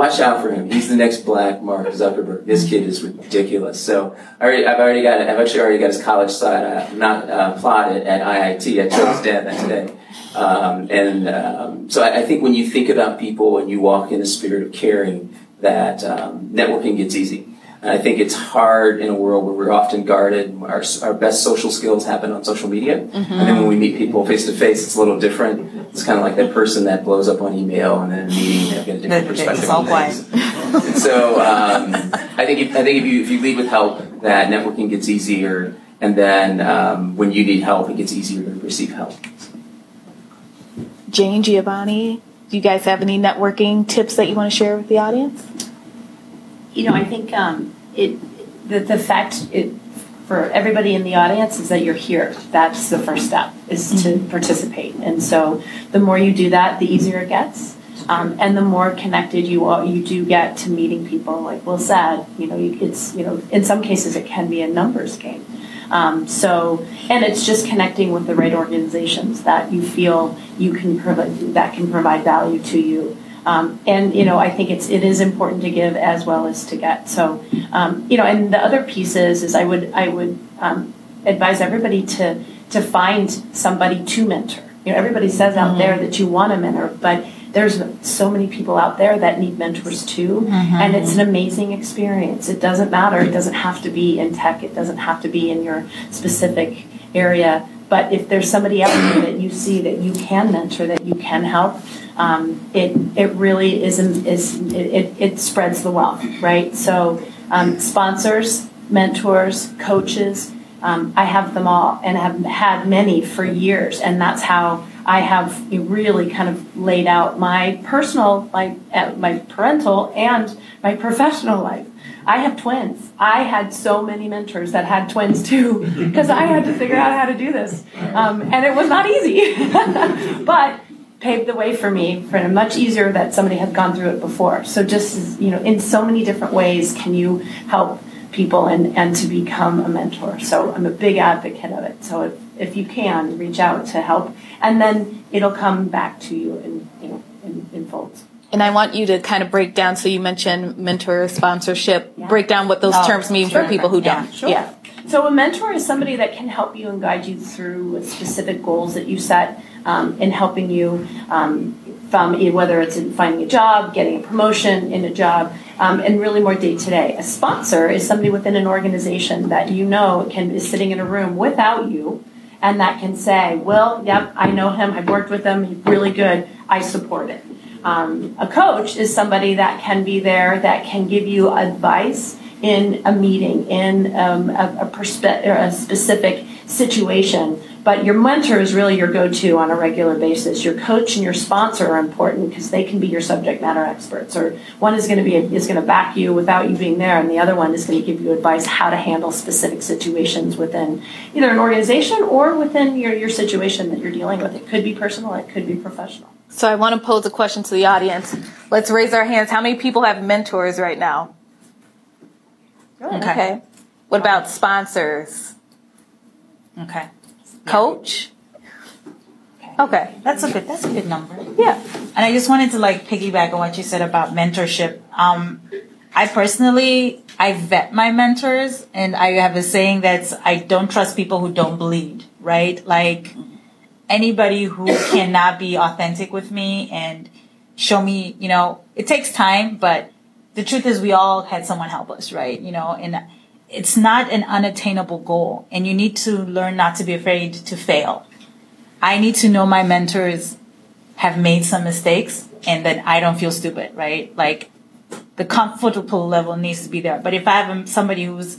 Watch out for him. He's the next black Mark Zuckerberg. This kid is ridiculous. So I already, I've already got. I've actually already got his college side uh, not uh, plotted at IIT. I chose his dad that today. Um, and um, so I, I think when you think about people and you walk in the spirit of caring, that um, networking gets easy. And I think it's hard in a world where we're often guarded. Our, our best social skills happen on social media. And then when we meet people face to face, it's a little different. It's kind of like that person that blows up on email and then in a meeting they get a different perspective. it's all on things. So um, I think if, I think if you if you lead with help, that networking gets easier. And then um, when you need help, it gets easier to receive help. Jane, Giovanni, do you guys have any networking tips that you want to share with the audience? You know, I think um, it the, the fact it for everybody in the audience is that you're here. That's the first step is to participate, and so the more you do that, the easier it gets. Um, and the more connected you are, you do get to meeting people. Like Will said, you know, it's you know, in some cases it can be a numbers game. Um, so, and it's just connecting with the right organizations that you feel you can provide that can provide value to you. Um, and you know, I think it's it is important to give as well as to get. So, um, you know, and the other piece is is I would I would um, advise everybody to to find somebody to mentor. You know, everybody says out there that you want a mentor, but there's so many people out there that need mentors too, and it's an amazing experience. It doesn't matter. It doesn't have to be in tech. It doesn't have to be in your specific area. But if there's somebody out there that you see that you can mentor, that you can help, um, it it really is is it, it, it spreads the wealth, right? So um, sponsors, mentors, coaches, um, I have them all and have had many for years, and that's how I have really kind of laid out my personal, my uh, my parental and my professional life. I have twins. I had so many mentors that had twins too, *laughs* because I had to figure out how to do this, um, and it was not easy, *laughs* but paved the way for me for much easier that somebody had gone through it before. So just as, you know, in so many different ways, can you help people and, and to become a mentor. So I'm a big advocate of it. So if, if you can, reach out to help, and then it'll come back to you in, you know, in, in folds. And I want you to kind of break down. So you mentioned mentor, sponsorship. Yeah. Break down what those Oh, terms mean sure. for people who Yeah, don't. Sure. Yeah. So a mentor is somebody that can help you and guide you through specific goals that you set um, in helping you um, from whether it's in finding a job, getting a promotion in a job, um, and really more day to day. A sponsor is somebody within an organization that you know can is sitting in a room without you, and that can say, "Well, yep, I know him. I've worked with him. He's really good. I support it." Um, a coach is somebody that can be there that can give you advice in a meeting, in um, a, a, perspe- a specific situation. But your mentor is really your go-to on a regular basis. Your coach and your sponsor are important because they can be your subject matter experts. Or one is going to be is going to back you without you being there, and the other one is going to give you advice how to handle specific situations within either an organization or within your, your situation that you're dealing with. It could be personal, it could be professional. So I want to pose a question to the audience. Let's raise our hands. How many people have mentors right now? Okay. What about sponsors? Okay. Coach? Okay. That's a good. That's a good number. Yeah. And I just wanted to like piggyback on what you said about mentorship. Um, I personally, I vet my mentors, and I have a saying that's I don't trust people who don't bleed. Right? Like anybody who cannot be authentic with me and show me, you know, it takes time, but the truth is we all had someone help us, right? You know, and it's not an unattainable goal, and you need to learn not to be afraid to fail. I need to know my mentors have made some mistakes and that I don't feel stupid, right? Like the comfortable level needs to be there. But if I have somebody who's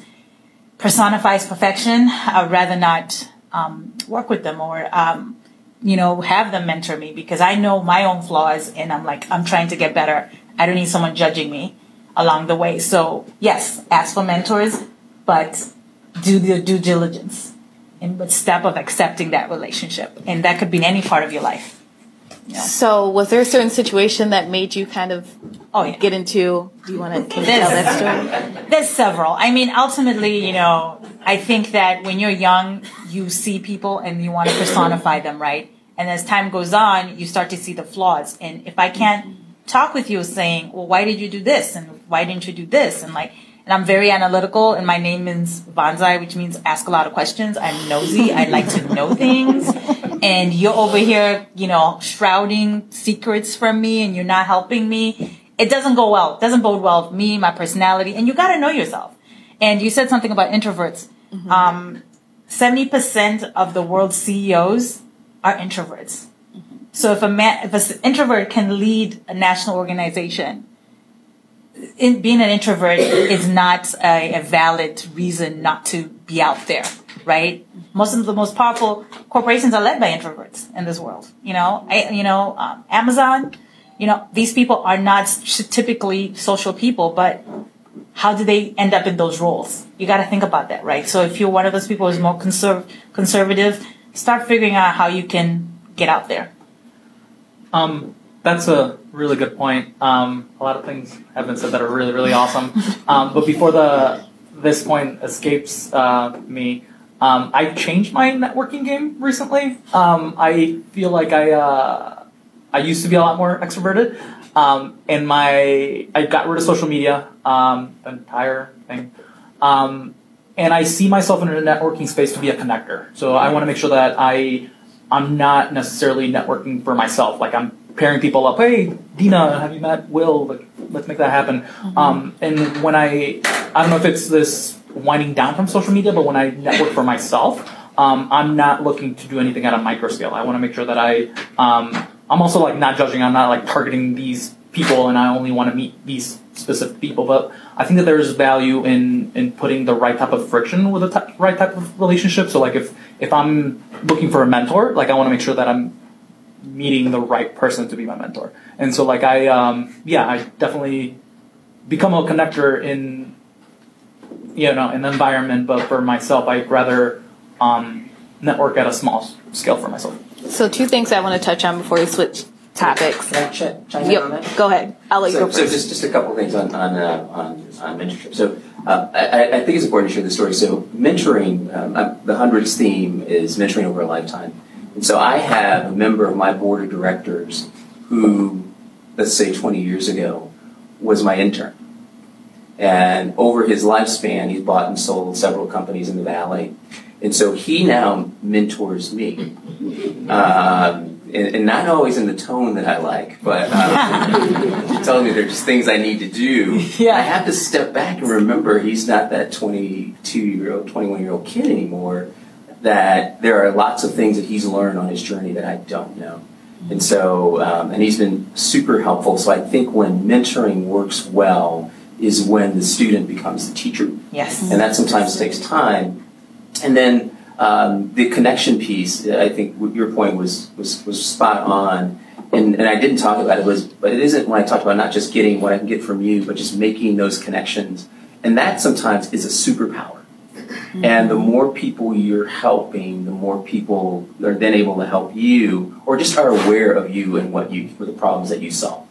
personifies perfection, I'd rather not um, work with them or, um, you know, have them mentor me because I know my own flaws and I'm like, I'm trying to get better. I don't need someone judging me along the way. So yes, ask for mentors, but do the due diligence in the step of accepting that relationship. And that could be in any part of your life. So was there a certain situation that made you kind of Oh yeah. get into, do you want to tell that story? *laughs* There's several. I mean, ultimately, you know, I think that when you're young, you see people and you want to personify them, right? And as time goes on, you start to see the flaws. And if I can't talk with you saying, well, why did you do this? And why didn't you do this? And like, and I'm very analytical and my name is Vunzai, which means ask a lot of questions. I'm nosy. I like to know things. And you're over here, you know, shrouding secrets from me and you're not helping me. It doesn't go well. It doesn't bode well with me, my personality. And you got to know yourself. And you said something about introverts. Um, 70% of the world's CEOs are introverts. So if a man, if an introvert can lead a national organization, in, being an introvert is not a, a valid reason not to be out there, right? Most of the most powerful corporations are led by introverts in this world. You know, I, you know, um, Amazon. You know, these people are not typically social people, but how do they end up in those roles? You got to think about that, right? So if you're one of those people who's more conserv- conservative, start figuring out how you can get out there. Um, that's a really good point. Um, a lot of things have been said that are really, really awesome. *laughs* Um, but before the this point escapes uh, me, um, I changed my networking game recently. Um, I feel like I uh, I used to be a lot more extroverted, um, and my I got rid of social media, um, the entire thing. Um, and I see myself in a networking space to be a connector. So I want to make sure that I I'm not necessarily networking for myself. Like I'm pairing people up. Hey, Dina, have you met Will? Like, let's make that happen. Um, and when I, I don't know if it's this winding down from social media, but when I network for myself, um, I'm not looking to do anything at a micro scale. I want to make sure that I, um, I'm also like not judging. I'm not like targeting these people, and I only want to meet these specific people. But I think that there's value in in putting the right type of friction with the ty- right type of relationship. So like if if I'm looking for a mentor, like I want to make sure that I'm meeting the right person to be my mentor. And so like I um yeah, I definitely become a connector in you know, an environment, but for myself I'd rather um network at a small scale for myself. So two things I want to touch on before we switch topics. Can I ch- chime in on that? Yep, go ahead. I'll let you So, go so first. just, just a couple things on, on, uh, on, on mentorship. So uh, I, I think it's important to share the story. So mentoring, um, uh, the hundreds theme is mentoring over a lifetime. And so I have a member of my board of directors who, let's say 20 years ago, was my intern. And over his lifespan, he's bought and sold several companies in the valley. And so he now mentors me. Um, and, and not always in the tone that I like, but um, *laughs* telling me there's just things I need to do. Yeah. I have to step back and remember he's not that 22 year old, 21 year old kid anymore. That there are lots of things that he's learned on his journey that I don't know. And so, um, and he's been super helpful. So I think when mentoring works well is when the student becomes the teacher. Yes. And that sometimes takes time. And then um, the connection piece, I think your point was, was, was spot on. And, and I didn't talk about it, was, but it isn't when I talked about not just getting what I can get from you, but just making those connections. And that sometimes is a superpower. And the more people you're helping, the more people are then able to help you, or just are aware of you and what you, or the problems that you solve.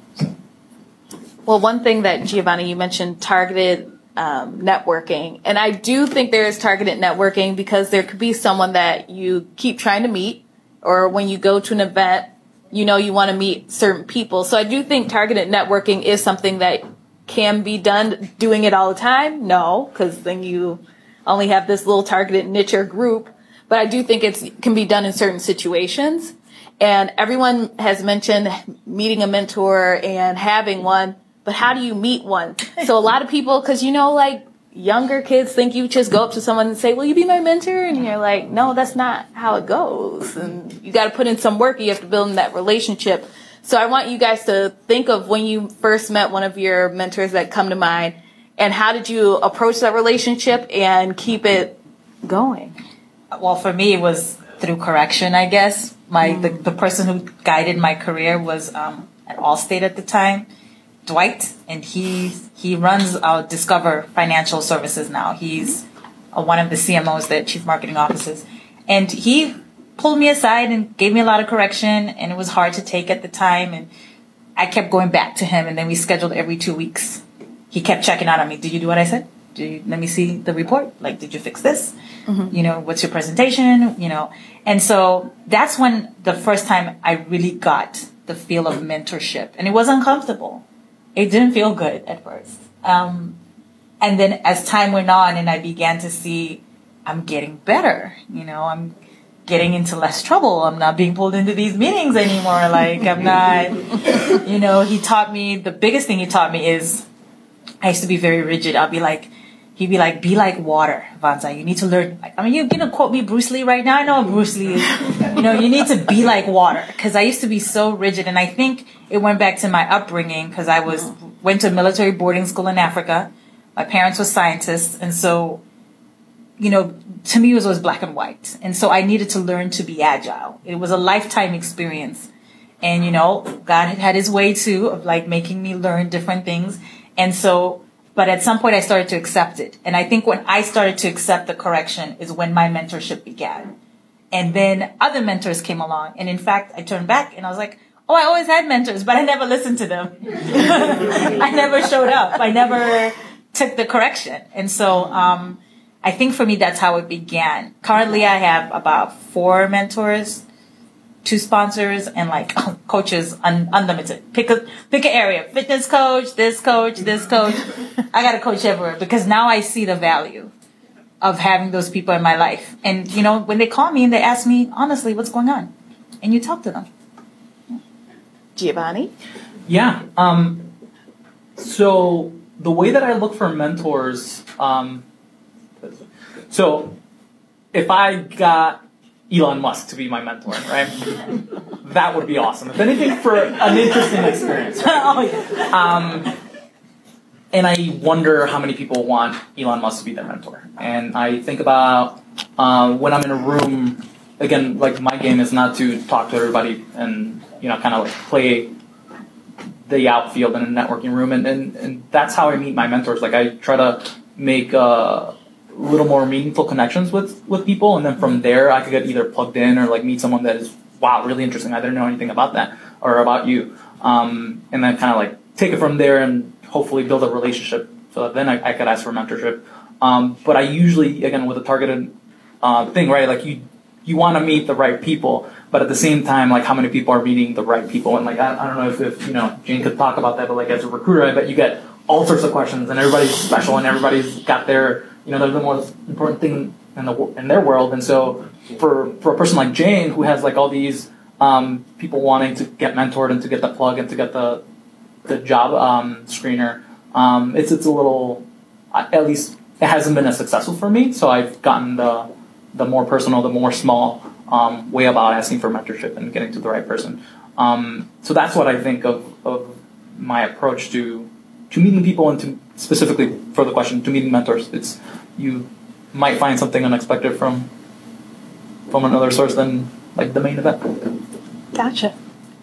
Well, one thing that Giovanni, you mentioned targeted um, networking. And I do think there is targeted networking because there could be someone that you keep trying to meet, or when you go to an event, you know you want to meet certain people. So I do think targeted networking is something that can be done. Doing it all the time? No, because then you only have this little targeted niche or group. But I do think it can be done in certain situations. And everyone has mentioned meeting a mentor and having one, but how do you meet one? So a lot of people, cause you know, like younger kids think you just go up to someone and say, will you be my mentor? And you're like, no, that's not how it goes. And you got to put in some work. You have to build in that relationship. So I want you guys to think of when you first met one of your mentors that come to mind and how did you approach that relationship and keep it going? Well, for me, it was through correction, I guess. My the, the person who guided my career was um, at Allstate at the time, Dwight, and he he runs our Discover Financial Services now. He's uh, one of the CMOs, the Chief Marketing Officers, and he pulled me aside and gave me a lot of correction, and it was hard to take at the time, and I kept going back to him, and then we scheduled every two weeks. He kept checking out on me. Did you do what I said? Did you, let me see the report. Like, did you fix this? You know, what's your presentation? You know, and so that's when the first time I really got the feel of mentorship, and it was uncomfortable. It didn't feel good at first. Um, and then as time went on, and I began to see, I'm getting better. You know, I'm getting into less trouble. I'm not being pulled into these meetings anymore. Like I'm not, you know, he taught me, the biggest thing he taught me is I used to be very rigid. I'll be like, he'd be like, be like water, Vunzai. You need to learn. I mean, you're going to quote me Bruce Lee right now. I know Bruce Lee is, you know, you need to be like water. Cause I used to be so rigid. And I think it went back to my upbringing cause I was, went to military boarding school in Africa. My parents were scientists. And so, you know, to me it was always black and white. And so I needed to learn to be agile. It was a lifetime experience. And, you know, God had had his way too of like making me learn different things. And so, but at some point I started to accept it. And I think when I started to accept the correction is when my mentorship began. And then other mentors came along. And in fact, I turned back and I was like, oh, I always had mentors, but I never listened to them. *laughs* I never showed up. I never took the correction. And so, um, I think for me, that's how it began. Currently, I have about four mentors, two sponsors, and like *laughs* coaches, un- unlimited. Pick a pick an area: fitness coach, this coach, this coach. I got a coach everywhere because now I see the value of having those people in my life. And you know, when they call me and they ask me honestly, what's going on, and you talk to them. Giovanni? Yeah. Um, so the way that I look for mentors, um, so if I got Elon Musk to be my mentor, right? *laughs* that would be awesome. If anything, for an interesting experience. Right? *laughs* oh yeah. Um, and I wonder how many people want Elon Musk to be their mentor. And I think about uh, when I'm in a room. Again, like my game is not to talk to everybody and you know kind of like play the outfield in a networking room, and, and, and that's how I meet my mentors. Like I try to make uh, a little more meaningful connections with with people, and then from there I could get either plugged in or like meet someone that is wow, really interesting. I didn't know anything about that or about you. Um, and then kind of like take it from there and hopefully build a relationship so that then I, I could ask for mentorship. Um, but I usually, again, with a targeted uh, thing, right? Like you, you want to meet the right people, but at the same time, like how many people are meeting the right people? And like I, I don't know if, if you know Jane could talk about that, but like as a recruiter, I bet you get all sorts of questions, and everybody's special, and everybody's got their you know they're the most important thing in the in their world. And so for for a person like Jane who has like all these um, people wanting to get mentored and to get the plug and to get the the job um, screener, um, it's it's a little at least it hasn't been as successful for me. So I've gotten the the more personal, the more small um, way about asking for mentorship and getting to the right person. Um, so that's what I think of, of my approach to to meeting people and to specifically for the question to meeting mentors. It's you might find something unexpected from from another source than like the main event. Gotcha.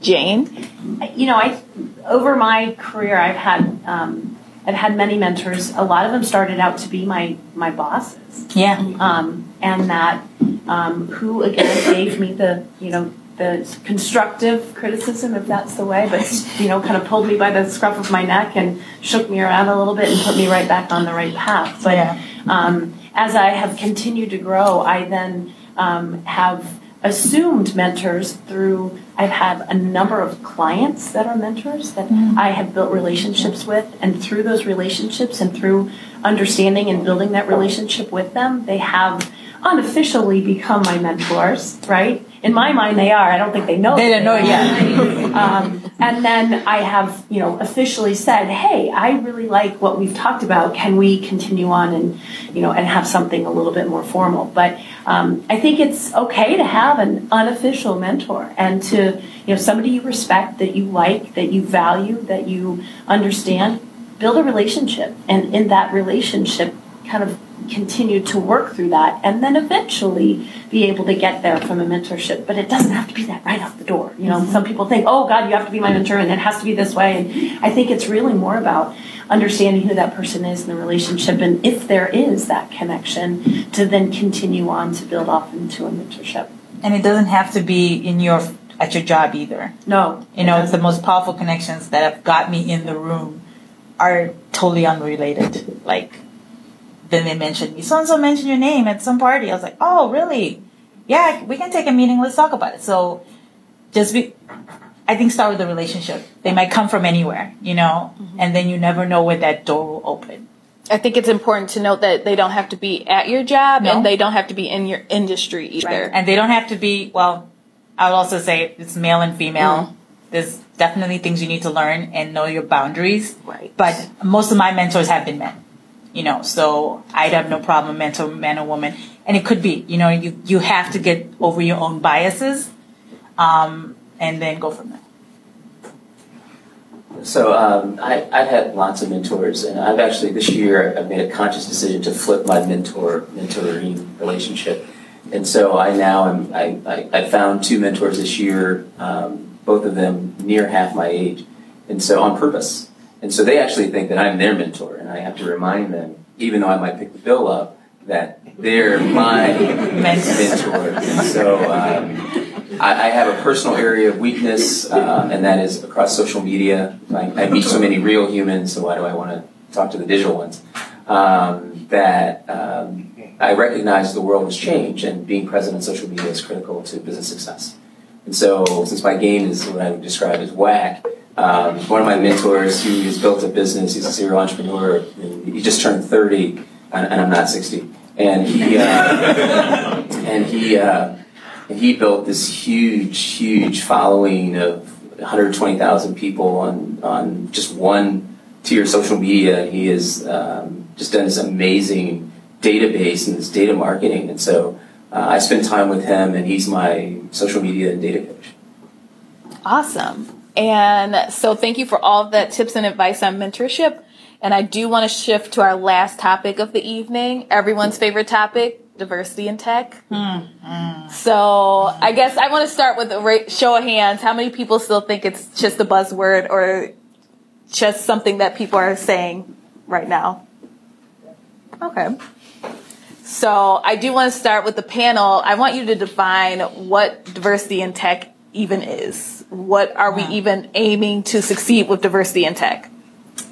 Jane, you know, I over my career, I've had um, I've had many mentors. A lot of them started out to be my my bosses. Yeah. Um, and that um, who again gave me the you know the constructive criticism, if that's the way, but you know, kind of pulled me by the scruff of my neck and shook me around a little bit and put me right back on the right path. But Yeah. um, as I have continued to grow, I then um, have assumed mentors through. I've had a number of clients that are mentors that mm. I have built relationships with, and through those relationships and through understanding and building that relationship with them, they have unofficially become my mentors, right? In my mind, they are. I don't think they know. They don't know yet. um, and then I have, you know, officially said, "Hey, I really like what we've talked about. Can we continue on and, you know, and have something a little bit more formal?" But um, I think it's okay to have an unofficial mentor and to, you know, somebody you respect, that you like, that you value, that you understand. Build a relationship, and in that relationship, kind of continue to work through that and then eventually be able to get there from a mentorship. But it doesn't have to be that right off the door. You know some people think oh god you have to be my mentor and it has to be this way. And i think it's really more about understanding who that person is in the relationship and if there is that connection to then continue on to build off into a mentorship. And it doesn't have to be in your at your job either. no. You know, it's the most powerful connections that have got me in the room are totally unrelated. Like, then they mentioned me. So and so mentioned your name at some party. I was like, oh, really? Yeah, we can take a meeting. Let's talk about it. So, just be. I think start with the relationship. They might come from anywhere, you know, mm-hmm. and then you never know where that door will open. I think it's important to note that they don't have to be at your job No. and they don't have to be in your industry either. And they don't have to be, well, I would also say it's male and female. Mm-hmm. There's definitely things you need to learn and know your boundaries. Right. But most of my mentors have been men, you know, so I'd have no problem mentor man or woman. And it could be, you know, you, you have to get over your own biases, um, and then go from there. So um, I, I've had lots of mentors, and I've actually this year I've made a conscious decision to flip my mentor mentoring relationship, and so I now am I, I, I found two mentors this year, um, both of them near half my age, and so on purpose, and so they actually think that I'm their mentor, and I have to remind them, even though I might pick the bill up, that they're my *laughs* mentor, and so. Um, I, I have a personal area of weakness, uh, and that is across social media. I, I meet so many real humans, so why do I want to talk to the digital ones? Um, that um, I recognize the world has changed, and being present on social media is critical to business success. And so, since my game is what I would describe as whack, um, one of my mentors who has built a business, he's a serial entrepreneur, and he just turned 30, and, and I'm not 60. And he, uh, *laughs* and he, uh, and he built this huge, huge following of 120,000 people on, on just one tier of social media. He has um, just done this amazing database and this data marketing. And so uh, I spend time with him, and he's my social media and data coach. Awesome. And so thank you for all of that tips and advice on mentorship. And I do want to shift to our last topic of the evening, everyone's favorite topic, diversity in tech. Mm-hmm. So I guess I want to start with a show of hands. How many people still think it's just a buzzword or just something that people are saying right now? Okay. So I do want to start with the panel. I want you to define what diversity in tech even is. What are we even aiming to succeed with diversity in tech?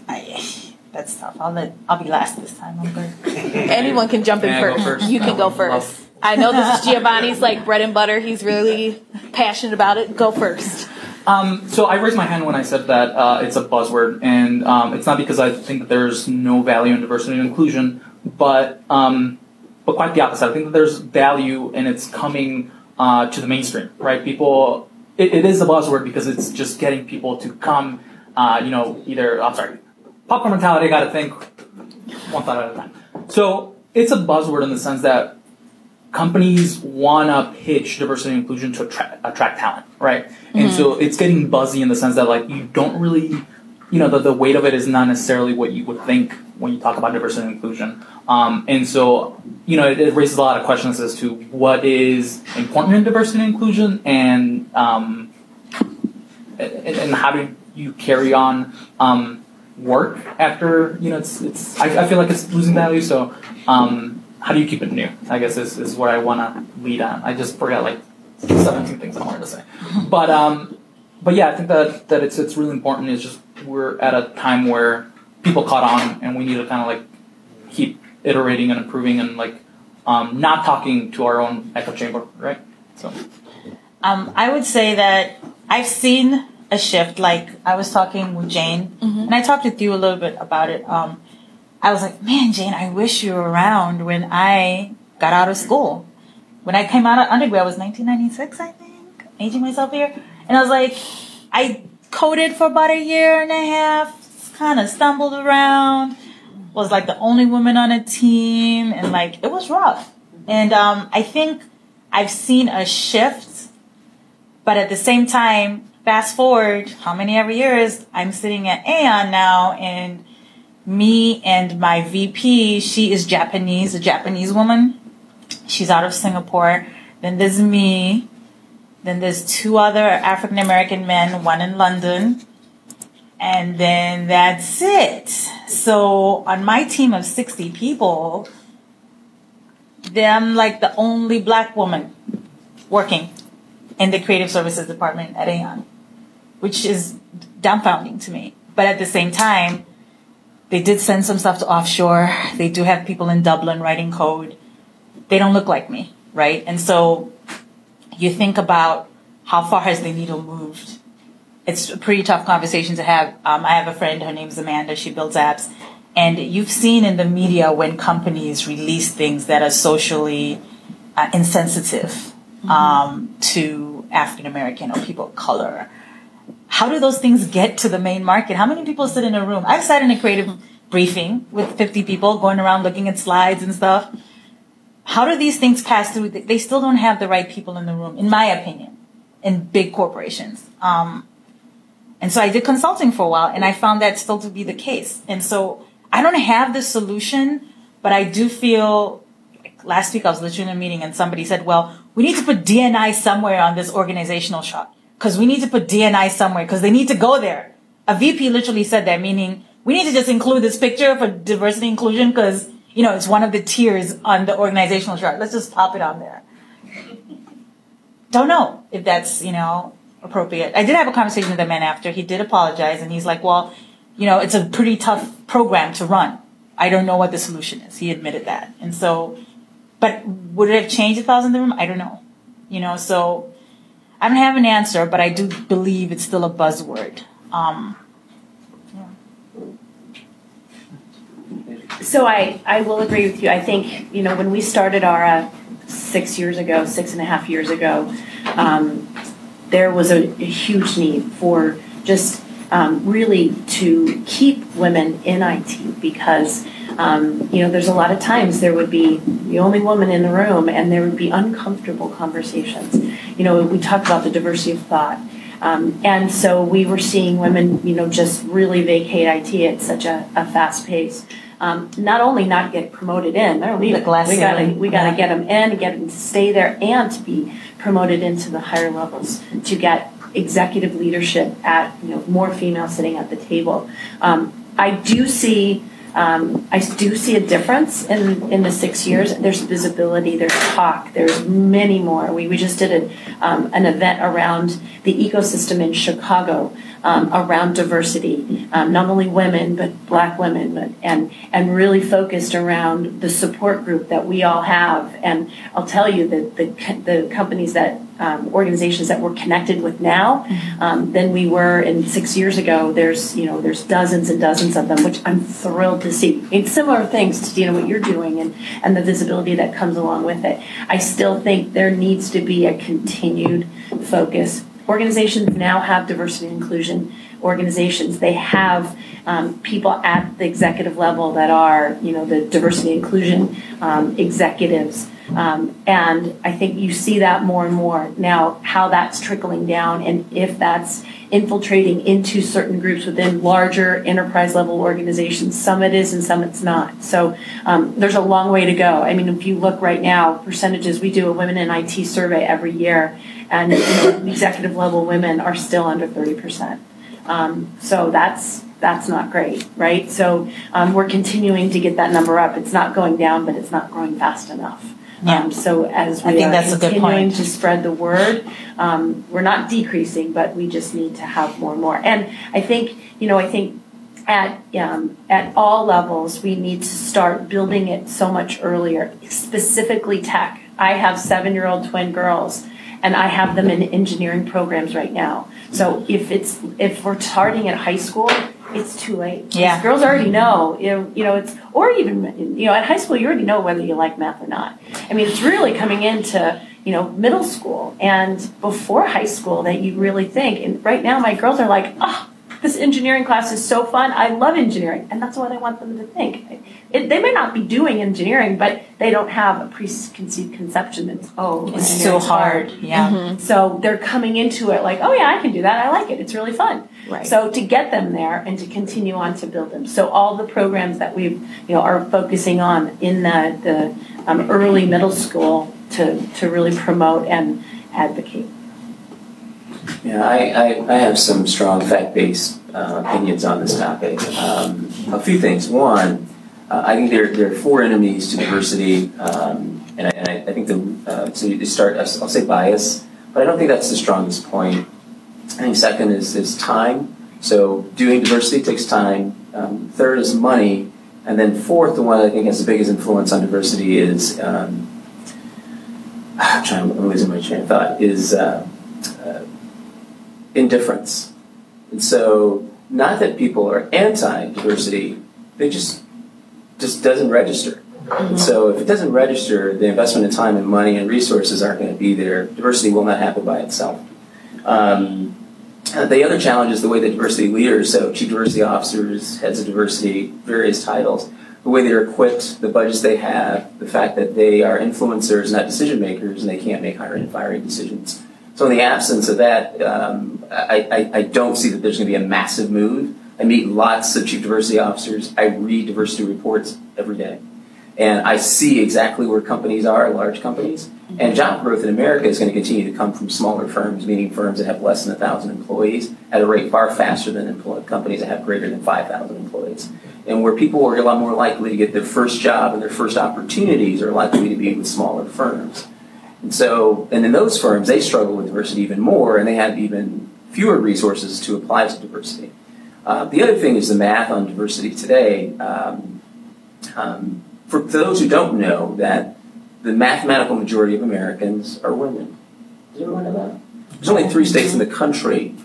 I, that's tough. I'll let. I'll be last this time. I'm good. *laughs* Anyone can jump in Can I first. first? You can go first. love- I know this is *laughs* Giovanni's like bread and butter. He's really passionate about it. Go first. Um, so I raised my hand when I said that uh, it's a buzzword, and um, it's not because I think that there's no value in diversity and inclusion, but um, but quite the opposite. I think that there's value, and it's coming uh, to the mainstream, right? People, it, it is a buzzword because it's just getting people to come, uh, you know, either I'm sorry, popcorn mentality. Got to think one thought at a time. So it's a buzzword in the sense that companies want to pitch diversity and inclusion to attract, attract talent, right? And so it's getting buzzy in the sense that like you don't really, you know, the, the weight of it is not necessarily what you would think when you talk about diversity and inclusion. Um, and so, you know, it, it raises a lot of questions as to what is important in diversity and inclusion and, um, and, and how do you carry on, um, work after, you know, it's, it's, I, I feel like it's losing value. So, um, how do you keep it new? I guess is, is what I want to lead on. I just forgot like 17 things I wanted to say. But, um, but yeah, I think that, that it's, it's really important. It's just, we're at a time where people caught on and we need to kind of like keep iterating and improving and like, um, not talking to our own echo chamber, right? So, Um, I would say that I've seen a shift. Like I was talking with Jane, and I talked with you a little bit about it. Um, I was like, man, Jane, I wish you were around when I got out of school. When I came out of undergrad, it was 1996, I think. Aging myself here, and I was like, I coded for about a year and a half, kind of stumbled around, was like the only woman on a team, and like it was rough. And um, I think I've seen a shift but at the same time, fast forward how many ever years, I'm sitting at Aon now, and me and my VP, she is Japanese, a Japanese woman. She's out of Singapore. Then there's me. Then there's two other African American men, one in London. And then that's it. So on my team of 60 people, I'm like the only black woman working in the creative services department at Aon, which is dumbfounding to me. But at the same time, they did send some stuff to offshore. They do have people in Dublin writing code. They don't look like me, right? And so you think about how far has the needle moved. It's a pretty tough conversation to have. Um, I have a friend, her name's Amanda, she builds apps. And you've seen in the media when companies release things that are socially uh, insensitive um, to African American or people of color. How do those things get to the main market? How many people sit in a room? I've sat in a creative briefing with 50 people going around looking at slides and stuff. How do these things pass through? They still don't have the right people in the room, in my opinion, in big corporations. Um, and so I did consulting for a while and I found that still to be the case. And so I don't have the solution, but I do feel like last week I was literally in a meeting and somebody said, well, we need to put DNI somewhere on this organizational chart because we need to put DNI somewhere because they need to go there. A VP literally said that, meaning we need to just include this picture for diversity inclusion because, you know, it's one of the tiers on the organizational chart. Let's just pop it on there. Don't know if that's, you know, appropriate. I did have a conversation with the man after. He did apologize and he's like, well, you know, it's a pretty tough program to run. I don't know what the solution is. He admitted that. And so, but would it have changed if I was in the room? I don't know. You know, so I don't have an answer, but I do believe it's still a buzzword. Um, So I, I will agree with you. I think, you know, when we started ARA six years ago, six and a half years ago, um, there was a, a huge need for just um, really to keep women in IT because, um, you know, there's a lot of times there would be the only woman in the room and there would be uncomfortable conversations. You know, we talked about the diversity of thought. Um, and so we were seeing women, you know, just really vacate IT at such a, a fast pace. Um, not only not get promoted in, they don't need The glass We gotta we gotta get them in, get them to stay there, and to be promoted into the higher levels to get executive leadership at you know more females sitting at the table. Um, I do see um, I do see a difference in, in the six years. There's visibility, there's talk, there's many more. We, we just did a, um, an event around the ecosystem in Chicago um, around diversity, um, not only women but black women, but, and and really focused around the support group that we all have. And I'll tell you that the the companies that um, organizations that we're connected with now um, than we were in six years ago. There's you know there's dozens and dozens of them, which I'm thrilled to see. It's similar things to you know what you're doing and and the visibility that comes along with it. I still think there needs to be a continued focus organizations now have diversity and inclusion organizations. They have um, people at the executive level that are, you know, the diversity and inclusion um, executives. Um, and I think you see that more and more now, how that's trickling down and if that's infiltrating into certain groups within larger enterprise level organizations. Some it is and some it's not. So um, there's a long way to go. I mean, if you look right now, percentages, we do a women in IT survey every year, and you know, executive level women are still under 30%. Um, so that's that's not great, right? So um, we're continuing to get that number up. It's not going down, but it's not growing fast enough. Yeah. Um, so as we I think are that's a good continuing to spread the word, um, we're not decreasing, but we just need to have more and more. And I think you know, I think at um, at all levels, we need to start building it so much earlier. Specifically, tech. I have seven-year-old twin girls, and I have them in engineering programs right now. So if it's if we're starting at high school, it's too late. Yeah. Girls already know. You know, you know it's or even you know at high school you already know whether you like math or not. I mean, it's really coming into you know middle school and before high school that you really think. And right now, my girls are like, oh this engineering class is so fun. I love engineering. And that's what I want them to think. It, they may not be doing engineering, but they don't have a preconceived conception that, oh, It's so engineering's hard. Yeah. Mm-hmm. So they're coming into it like, oh, yeah, I can do that. I like it. It's really fun. Right. So to get them there and to continue on to build them. So all the programs that we you know, are focusing on in the, the um, early middle school to, to really promote and advocate. Yeah, I, I, I have some strong fact-based uh, opinions on this topic. Um, a few things. One, uh, I think there, there are four enemies to diversity, um, and, I, and I, think the uh, so you start. I'll say bias, but I don't think that's the strongest point. I think second is is time. So doing diversity takes time. Um, third is money, and then fourth, the one I think has the biggest influence on diversity is. Um, *sighs* I'm trying. I'm losing my train of thought. Is uh, indifference. And so, not that people are anti-diversity, they just just doesn't register. So, if it doesn't register, the investment in time and money and resources aren't going to be there. Diversity will not happen by itself. Um, uh, the other challenge is the way that diversity leaders, so chief diversity officers, heads of diversity, various titles, the way they're equipped, the budgets they have, the fact that they are influencers, not decision makers, and they can't make hiring and firing decisions. So, in the absence of that, um, I, I, I don't see that there's going to be a massive move. I meet lots of chief diversity officers. I read diversity reports every day. And I see exactly where companies are, large companies. And job growth in America is going to continue to come from smaller firms, meaning firms that have less than 1,000 employees, at a rate far faster than companies that have greater than 5,000 employees. And where people are a lot more likely to get their first job and their first opportunities are likely to be with smaller firms. So, and in those firms, they struggle with diversity even more, and they have even fewer resources to apply to diversity. Uh, the other thing is the math on diversity today. Um, um, for, those who don't know, that the mathematical majority of Americans are women. Does everyone know? There's only three states in the country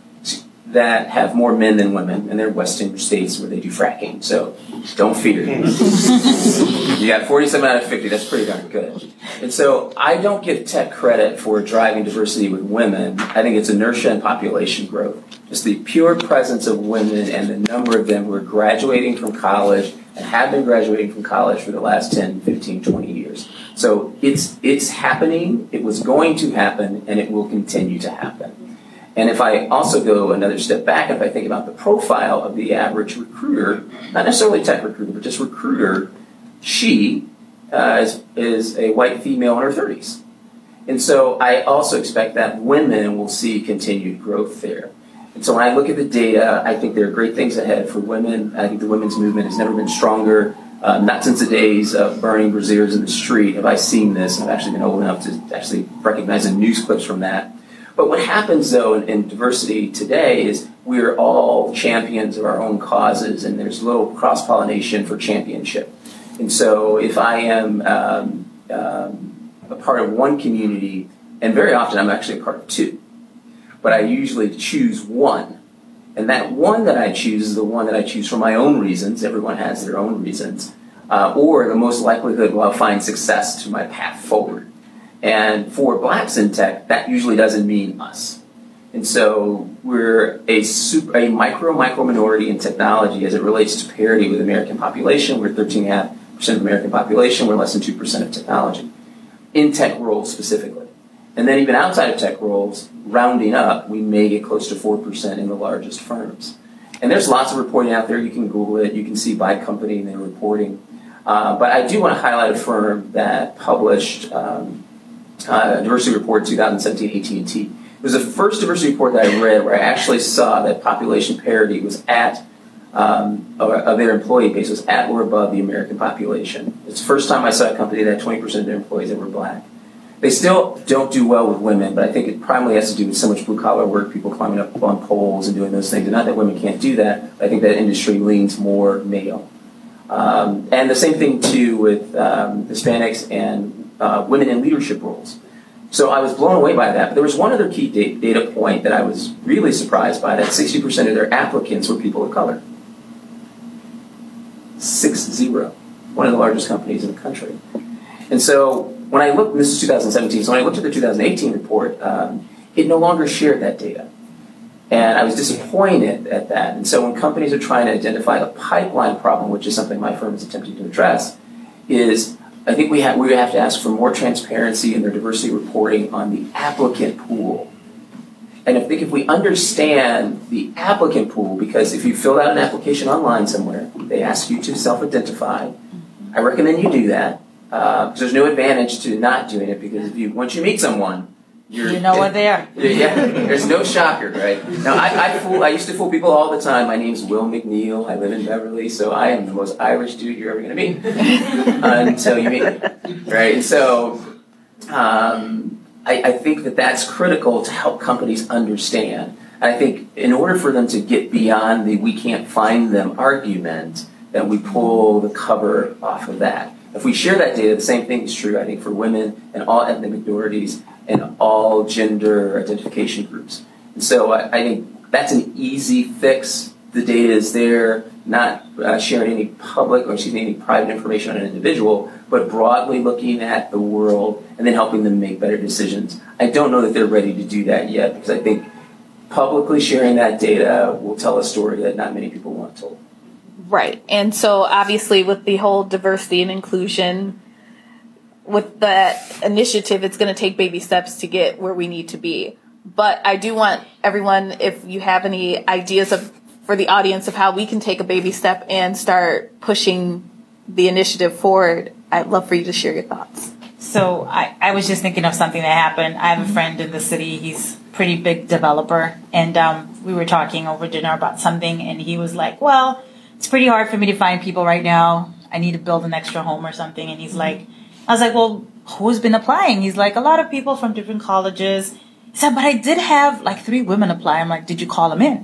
that have more men than women, and they're western states where they do fracking. So don't fear. *laughs* you got 47 out of 50. That's pretty darn good. And so I don't give tech credit for driving diversity with women. I think it's inertia and population growth. Just the pure presence of women and the number of them who are graduating from college and have been graduating from college for the last 10, 15, 20 years. So it's it's happening, it was going to happen, and it will continue to happen. And if I also go another step back, if I think about the profile of the average recruiter, not necessarily tech recruiter, but just recruiter, she uh, is, is a white female in her 30s. And so I also expect that women will see continued growth there. And so when I look at the data, I think there are great things ahead for women. I think the women's movement has never been stronger. Uh, not since the days of burning brassieres in the street have I seen this. I've actually been old enough to actually recognize the news clips from that. But what happens though in, in, diversity today is we're all champions of our own causes, and there's little cross pollination for championship. And so if I am um, um, a part of one community, and very often I'm actually a part of two, but I usually choose one. And that one that I choose is the one that I choose for my own reasons. Everyone has their own reasons. Uh, or the most likelihood will find success to my path forward. And for blacks in tech, that usually doesn't mean us. And so we're a super, a micro, micro minority in technology as it relates to parity with American population. We're 13.5% of American population. We're less than 2% of technology. In tech roles specifically. And then even outside of tech roles, rounding up, we may get close to 4% in the largest firms. And there's lots of reporting out there. You can Google it. You can see by company and their reporting. Uh, but I do want to highlight a firm that published um, uh, diversity report 2017 AT&T. It was the first diversity report that I read where I actually saw that population parity was at um, of their employee base was at or above the American population. It's the first time I saw a company that had 20% of their employees that were black. They still don't do well with women, but I think it primarily has to do with so much blue collar work, people climbing up on poles and doing those things. And not that women can't do that, but I think that industry leans more male. Um, and the same thing too with um, Hispanics and uh, women in leadership roles. So I was blown away by that. But there was one other key data point that I was really surprised by that 60% of their applicants were people of color. Six zero. One of the largest companies in the country. And so when I looked, this is 2017, so when I looked at the 2018 report, um, it no longer shared that data. And I was disappointed at that. And so when companies are trying to identify a pipeline problem, which is something my firm is attempting to address, is I think we have, we have to ask for more transparency in their diversity reporting on the applicant pool. And I think if we understand the applicant pool, because if you fill out an application online somewhere, they ask you to self-identify. I recommend you do that. Uh, there's no advantage to not doing it because if you once you meet someone, you know what they are. *laughs* Yeah, there's no shocker, right? Now, I, I, fool, I used to fool people all the time. My name's Will McNeil. I live in Beverly, so I am the most Irish dude you're ever going to meet *laughs* until you meet me, right? And so, um, I, I think that that's critical to help companies understand. I think in order for them to get beyond the "we can't find them" argument, that we pull the cover off of that. If we share that data, the same thing is true, I think, for women and all ethnic minorities and all gender identification groups. And so I, I think that's an easy fix. The data is there, not uh, sharing any public or excuse me, any private information on an individual, but broadly looking at the world and then helping them make better decisions. I don't know that they're ready to do that yet because I think publicly sharing that data will tell a story that not many people want told. Right. And so obviously with the whole diversity and inclusion with that initiative, it's going to take baby steps to get where we need to be. But I do want everyone, if you have any ideas of for the audience of how we can take a baby step and start pushing the initiative forward, I'd love for you to share your thoughts. So I, I was just thinking of something that happened. I have a friend in the city. He's pretty big developer, and um, we were talking over dinner about something, and he was like, "Well, it's pretty hard for me to find people right now. I need to build an extra home or something." And he's like, "I was like, well, who's been applying?" He's like, "A lot of people from different colleges." He said, "But I did have like three women apply." I'm like, "Did you call them in?"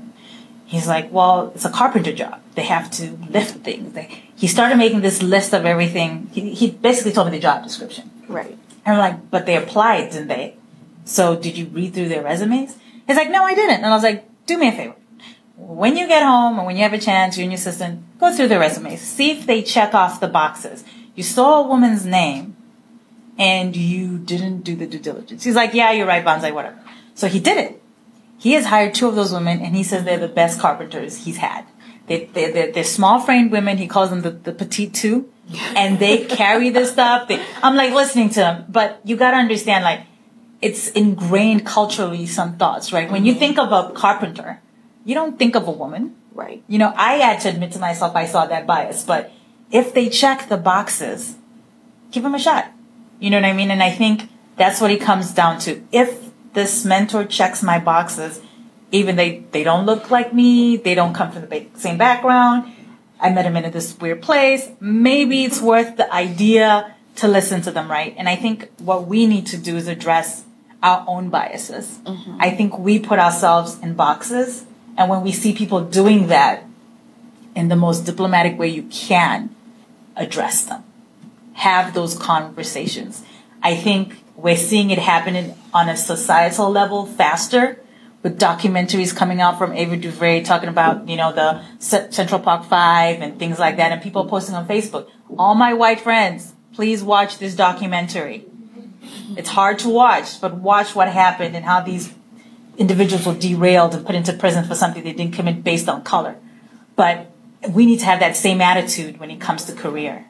He's like, well, it's a carpenter job. They have to lift things. They, he started making this list of everything. He, he basically told me the job description. Right. And I'm like, but they applied, didn't they? So did you read through their resumes? He's like, no, I didn't. And I was like, do me a favor. When you get home and when you have a chance, you and your assistant, go through their resumes. See if they check off the boxes. You saw a woman's name and you didn't do the due diligence. He's like, yeah, you're right, Vunzai, whatever. So he did it. He has hired two of those women, and he says they're the best carpenters he's had. They, they, they're, they're small framed women. He calls them the, the petite two. And they *laughs* carry this stuff. They, I'm like listening to them, but you gotta understand, like, it's ingrained culturally some thoughts, right? When you Mm-hmm. think of a carpenter, you don't think of a woman. Right. You know, I had to admit to myself I saw that bias, but if they check the boxes, give them a shot. You know what I mean? And I think that's what it comes down to. If this mentor checks my boxes, even they they don't look like me, they don't come from the same background. I met him in this weird place. Maybe it's worth the idea to listen to them, right? And I think what we need to do is address our own biases. Mm-hmm. I think we put ourselves in boxes, and when we see people doing that in the most diplomatic way you can, address them. Have those conversations. I think we're seeing it happening on a societal level faster with documentaries coming out from Ava DuVernay talking about, you know, the C- Central Park Five and things like that, and people posting on Facebook. All my white friends, please watch this documentary. It's hard to watch, but watch what happened and how these individuals were derailed and put into prison for something they didn't commit based on color. But we need to have that same attitude when it comes to career,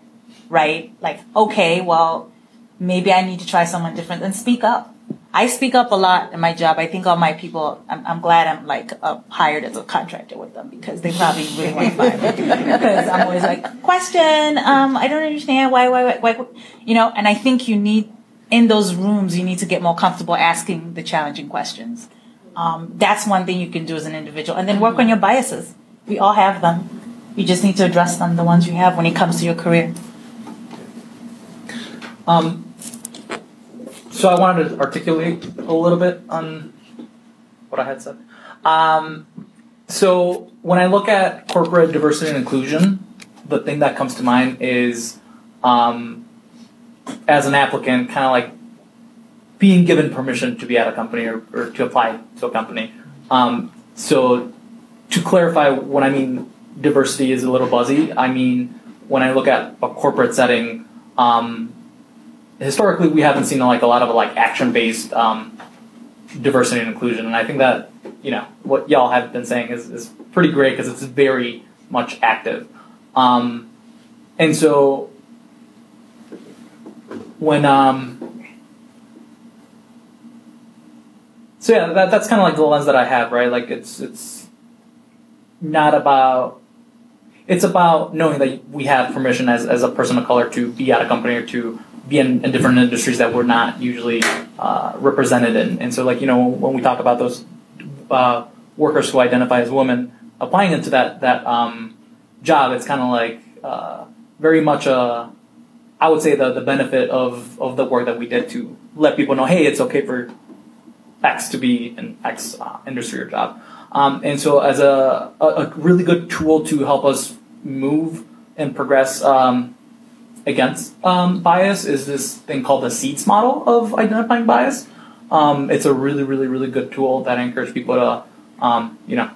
right? Like, okay, well, maybe I need to try someone different and speak up. I speak up a lot in my job. I think all my people, I'm, I'm glad I'm like uh, hired as a contractor with them because they probably really want to fire me *laughs* because I'm always like, question, um, I don't understand why, why, why, why, you know, and I think you need, in those rooms, you need to get more comfortable asking the challenging questions. Um, that's one thing you can do as an individual and then work on your biases. We all have them. You just need to address them, the ones you have when it comes to your career. Um, so I wanted to articulate a little bit on what I had said. Um, so when I look at corporate diversity and inclusion, the thing that comes to mind is, um, as an applicant, kind of like being given permission to be at a company or, or to apply to a company. Um, so to clarify, when I mean diversity is a little buzzy, I mean when I look at a corporate setting. Um, historically we haven't seen like a lot of like action based um, diversity and inclusion and i think that you know what y'all have been saying is, is pretty great because it's very much active. Um, and so when um, so yeah that, that's kind of like the lens that i have right? Like it's it's not about it's about knowing that we have permission as, as a person of color to be at a company or to be in, in different industries that we're not usually uh, represented in. And so, like, you know, when we talk about those uh, workers who identify as women applying into that, that um, job, it's kind of like uh, very much a, I would say, the, the benefit of, of the work that we did to let people know, hey, it's okay for X to be an X uh, industry or job. Um, and so, as a, a, a really good tool to help us move and progress um, against um, bias is this thing called the SEEDS model of identifying bias. Um, it's a really, really, really good tool that I encourage people to, um, you know,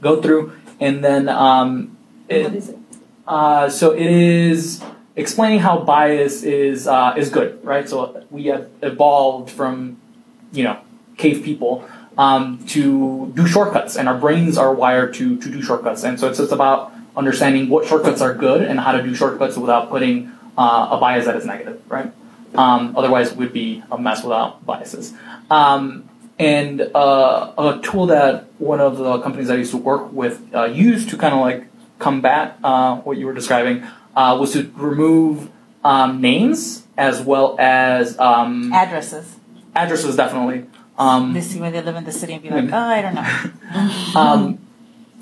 go through. And then, um, it, what is it? uh, so it is explaining how bias is uh, is good, right? So we have evolved from, you know, cave people um, to do shortcuts, and our brains are wired to to do shortcuts. And so it's just about understanding what shortcuts are good and how to do shortcuts without putting uh, a bias that is negative, right? Um, otherwise, we'd be a mess without biases. Um, and uh, a tool that one of the companies I used to work with uh, used to kind of like combat uh, what you were describing uh, was to remove um, names as well as um, Addresses. addresses, definitely. Um, They see where they live in the city and be like, oh, I don't know. *laughs* um,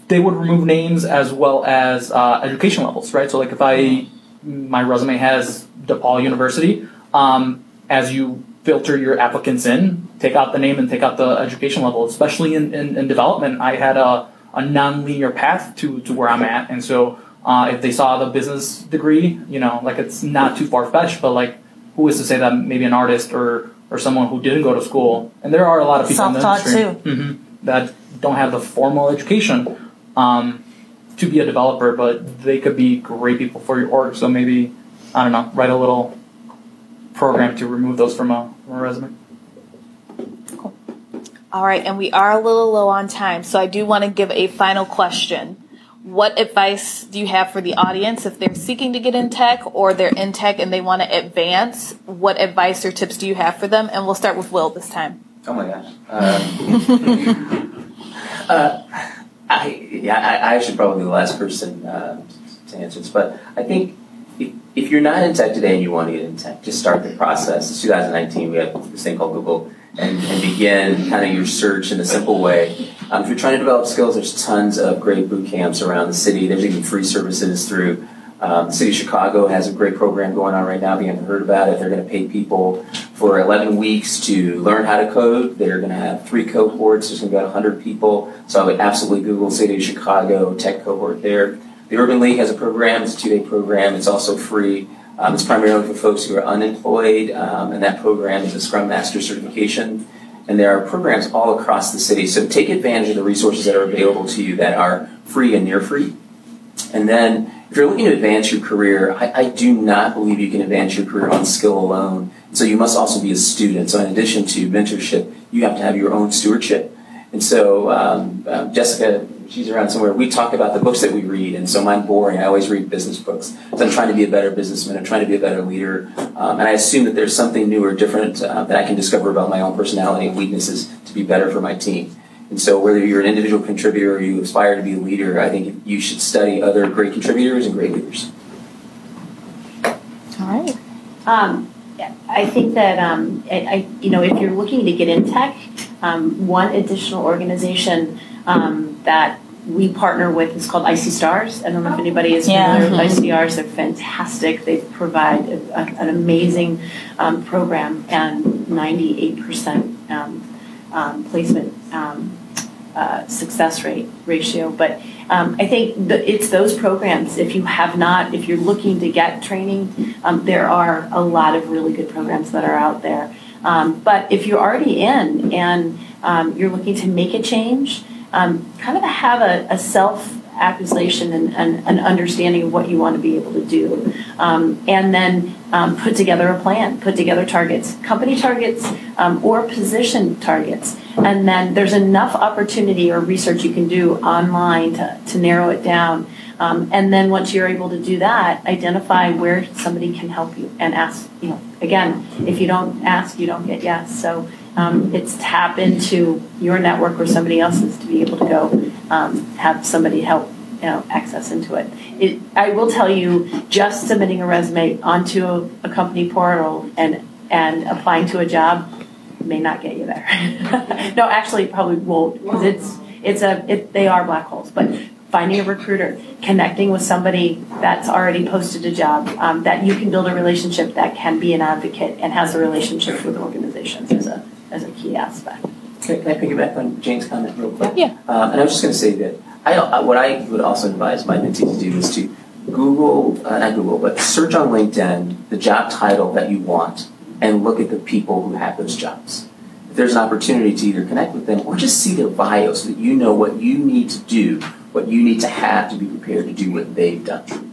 they would remove names as well as uh, education levels, right? So, like if I my resume has DePaul University, um, as you filter your applicants in, take out the name and take out the education level. Especially in, in, in development, I had a, a non-linear path to, to where I'm at, and so uh, if they saw the business degree, you know, like it's not too far fetched, but like who is to say that maybe an artist or or someone who didn't go to school, and there are a lot of people in the industry mhm, that don't have the formal education. Um, to be a developer, but they could be great people for your org. So maybe I don't know, write a little program to remove those from a, from a resume. Cool. All right, and we are a little low on time, so I do want to give a final question. What advice do you have for the audience if they're seeking to get in tech or they're in tech and they want to advance? What advice or tips do you have for them? And we'll start with Will this time. Oh my gosh. *laughs* Um, *laughs* uh, I yeah, I, I should probably be the last person uh, to answer this, but I think if, if you're not in tech today and you want to get in tech, just start the process. It's 2019. We have this thing called Google, and, and begin kind of your search in a simple way. Um, if you're trying to develop skills, there's tons of great boot camps around the city. There's even free services through um, the city of Chicago has a great program going on right now. If you haven't heard about it, they're going to pay people for 11 weeks to learn how to code. They're going to have three cohorts. There's going to be about 100 people. So I would absolutely Google City of Chicago tech cohort there. The Urban League has a program. It's a two-day program. It's also free. Um, it's primarily for folks who are unemployed, um, and that program is a Scrum Master certification. And there are programs all across the city. So take advantage of the resources that are available to you that are free and near free. And then if you're looking to advance your career, I, I, do not believe you can advance your career on skill alone. So you must also be a student. So in addition to mentorship, you have to have your own stewardship. And so um, uh, Jessica, she's around somewhere. We talk about the books that we read, and so mine boring. I always read business books. So I'm trying to be a better businessman. I'm trying to be a better leader, um, and I assume that there's something new or different uh, that I can discover about my own personality and weaknesses to be better for my team. And so, whether you're an individual contributor or you aspire to be a leader, I think you should study other great contributors and great leaders. All right. Um, I think that um, I, I, you know, if you're looking to get in tech, um, one additional organization um, that we partner with is called IC Stars. I don't know if anybody is familiar yeah. with IC Stars. They're fantastic. They provide a, a, an amazing um, program and 98% um, um, placement um, uh, success rate ratio. But um, I think the, it's those programs. If you have not, if you're looking to get training, um, there are a lot of really good programs that are out there. Um, but if you're already in and um, you're looking to make a change, um, kind of have a, a self accusation and, and, an understanding of what you want to be able to do. Um, and then um, put together a plan, put together targets, company targets um, or position targets. And then there's enough opportunity or research you can do online to, to narrow it down. Um, and then once you're able to do that, identify where somebody can help you and ask, you know, again, if you don't ask, you don't get yes. So um, it's tap into your network or somebody else's to be able to go um, have somebody help you know access into it. it. I will tell you, just submitting a resume onto a, a company portal and and applying to a job may not get you there. *laughs* no, actually, probably won't because it's it's a it, they are black holes. But finding a recruiter, connecting with somebody that's already posted a job, um, that you can build a relationship that can be an advocate and has a relationship with organizations is a as a key aspect. Can, can I piggyback on Jane's comment real quick? Yeah. Uh, and I was just going to say that I, what I would also advise my mentees to do is to Google, uh, not Google, but search on LinkedIn the job title that you want and look at the people who have those jobs. If there's an opportunity to either connect with them or just see their bio so that you know what you need to do, what you need to have to be prepared to do what they've done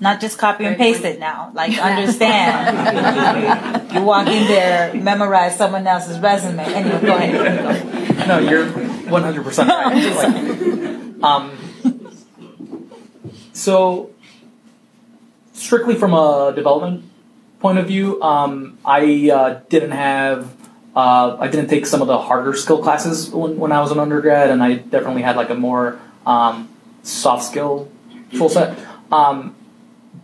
not just copy and paste it now. Like understand. *laughs* you walk in there, memorize someone else's resume, and you go ahead. No, you're 100 percent right. um, so, strictly from a development point of view, um, I uh, didn't have. Uh, I didn't take some of the harder skill classes when, when I was an undergrad, and I definitely had like a more um, soft skill tool set. Um,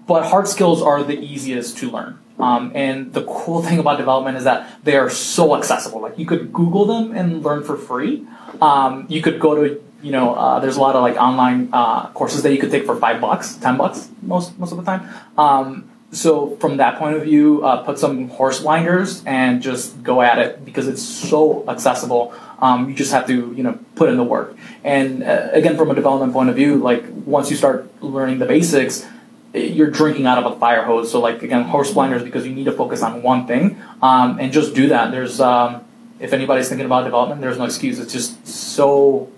but hard skills are the easiest to learn. Um, and the cool *laughs* thing about development is that they are so accessible. Like you could Google them and learn for free. Um, you could go to you know uh, there's a lot of like online uh, courses that you could take for five bucks, ten bucks most most of the time. Um, so from that point of view, uh, put some horse blinders and just go at it because it's so accessible. Um, you just have to you know put in the work. And uh, again, from a development point of view, like once you start learning the basics you're drinking out of a fire hose. So like again, horse blinders because you need to focus on one thing um, and just do that. There's um, if anybody's thinking about development, there's no excuse. It's just so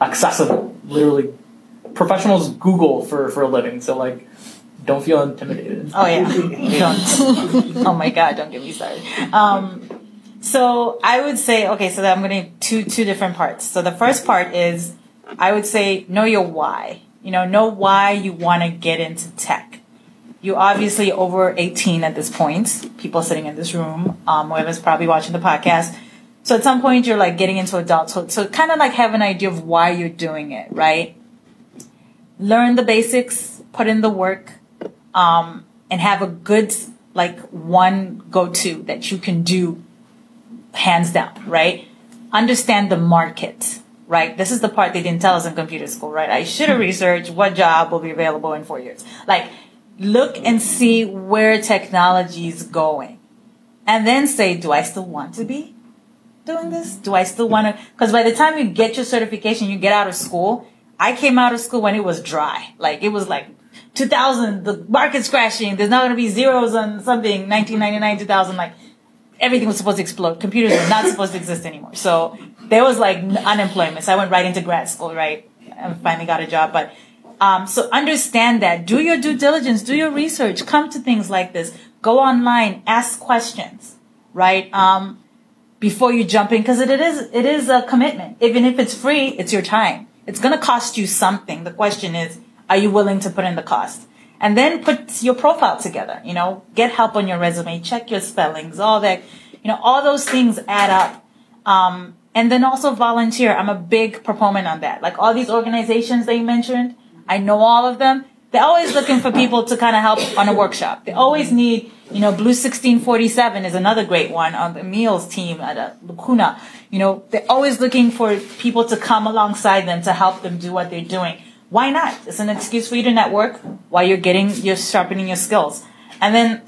accessible. Literally, professionals Google for for a living. So like. Don't feel intimidated. Oh yeah, *laughs* don't. oh my god, don't get me started. Um, so I would say, okay, so I'm going to two two different parts. So the first part is, I would say know your why you know, know why you want to get into tech. You're obviously over 18 at this point. People sitting in this room, um, whoever's probably watching the podcast. So at some point you're like getting into adulthood. So kind of like have an idea of why you're doing it, right? Learn the basics, put in the work, um, and have a good, like one go-to that you can do hands down, right? Understand the market right? This is the part they didn't tell us in computer school, right? I should have researched what job will be available in four years. Like, look and see where technology is going. And then say, do I still want to be doing this? Do I still want to? Because by the time you get your certification, you get out of school. I came out of school when it was dry. Like, it was like 2000, the market's crashing. There's not going to be zeros on something, 1999, 2000. Like, everything was supposed to explode. Computers were not supposed to exist anymore. So there was like unemployment. So I went right into grad school, right? And finally got a job. But, um, so understand that. Do your due diligence. Do your research. Come to things like this. Go online. Ask questions, right? Um, before you jump in, because it is, it is a commitment. Even if it's free, it's your time. It's going to cost you something. The question is, are you willing to put in the cost? And then put your profile together, you know, get help on your resume, check your spellings, all that, you know, all those things add up. Um, and then also volunteer. I'm a big proponent on that. Like all these organizations that you mentioned, I know all of them. They're always looking for people to kind of help on a workshop. They always need, you know, Blue 1647 is another great one on the meals team at uh, Lacuna. You know, they're always looking for people to come alongside them to help them do what they're doing. Why not? It's an excuse for you to network while you're getting, you're sharpening your skills. And then,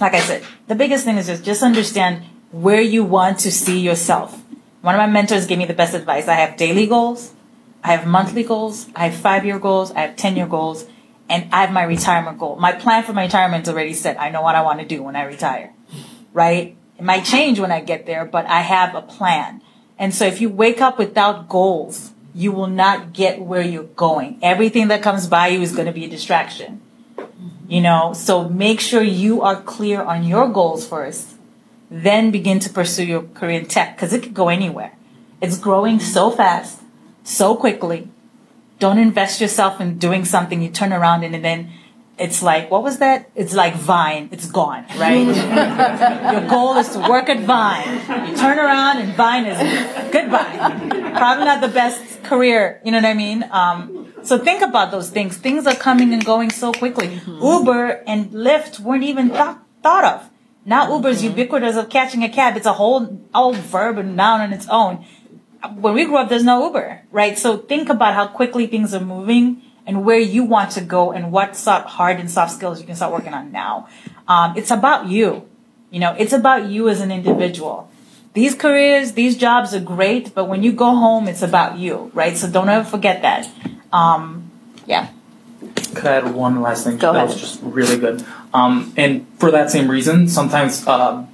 like I said, the biggest thing is just, just understand where you want to see yourself. One of my mentors gave me the best advice. I have daily goals. I have monthly goals. I have five year goals. I have 10 year goals. And I have my retirement goal. My plan for my retirement is already set. I know what I want to do when I retire. Right? It might change when I get there, but I have a plan. And so if you wake up without goals, you will not get where you're going. Everything that comes by you is going to be a distraction. You know, so make sure you are clear on your goals first, then begin to pursue your career in tech because it could go anywhere. It's growing so fast, so quickly. Don't invest yourself in doing something you turn around and then it's like what was that? It's like Vine. It's gone, right? *laughs* Your goal is to work at Vine. You turn around and Vine is goodbye. Probably not the best career. You know what I mean? Um, so think about those things. Things are coming and going so quickly. Mm-hmm. Uber and Lyft weren't even th- thought of. Now Uber's mm-hmm. ubiquitous of catching a cab. It's a whole old verb and noun on its own. When we grew up, there's no Uber, right? So think about how quickly things are moving and where you want to go and what soft, hard and soft skills you can start working on now. Um, it's about you. You know, it's about you as an individual. These careers, these jobs are great, but when you go home, it's about you, right? So don't ever forget that. Um, yeah. Could I add one last thing? Go that ahead. was just really good. Um, and for that same reason, sometimes uh,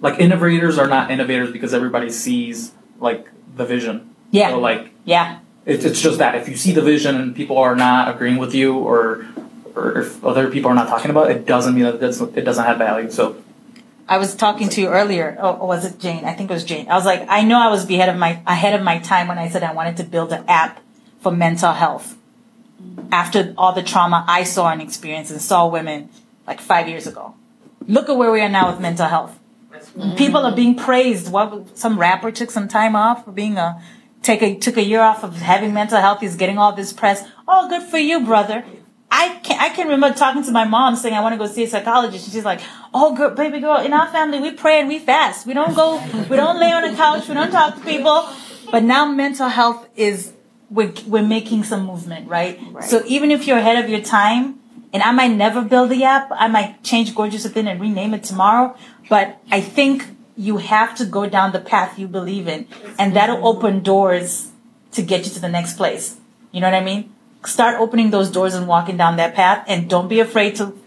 like innovators are not innovators because everybody sees like the vision. Yeah. So like yeah it's, it's just that if you see the vision and people are not agreeing with you or or if other people are not talking about it, it doesn't mean that it doesn't have value. So I was talking to you earlier. Oh, was it Jane? I think it was Jane. I was like, I know I was ahead of my ahead of my time when I said I wanted to build an app for mental health. After all the trauma I saw and experienced and saw women like five years ago, look at where we are now with mental health. People are being praised. What some rapper took some time off for being a take a took a year off of having mental health. He's getting all this press. Oh, good for you, brother. I can I can remember talking to my mom saying I want to go see a psychologist, she's like, "Oh, girl, baby girl, in our family we pray and we fast. We don't go, we don't lay on the couch, we don't talk to people." But now mental health is we're we're making some movement, right? Right. So even if you're ahead of your time, and I might never build the app, I might change Gorgeous Within and rename it tomorrow, but I think you have to go down the path you believe in, and that'll open doors to get you to the next place. You know what I mean? Start opening those doors and walking down that path, and don't be afraid to.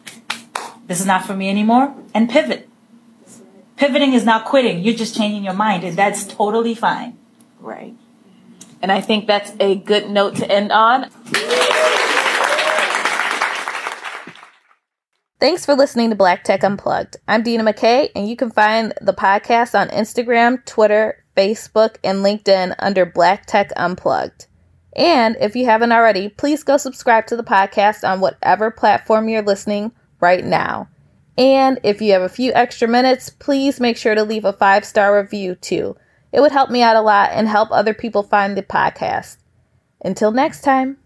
This is not for me anymore, and pivot. Pivoting is not quitting. You're just changing your mind, and that's totally fine. Right. And I think that's a good note to end on. Thanks for listening to Black Tech Unplugged. I'm Dina McKay, and you can find the podcast on Instagram, Twitter, Facebook, and LinkedIn under Black Tech Unplugged. And if you haven't already, please go subscribe to the podcast on whatever platform you're listening right now. And if you have a few extra minutes, please make sure to leave a five star review too. It would help me out a lot and help other people find the podcast. Until next time.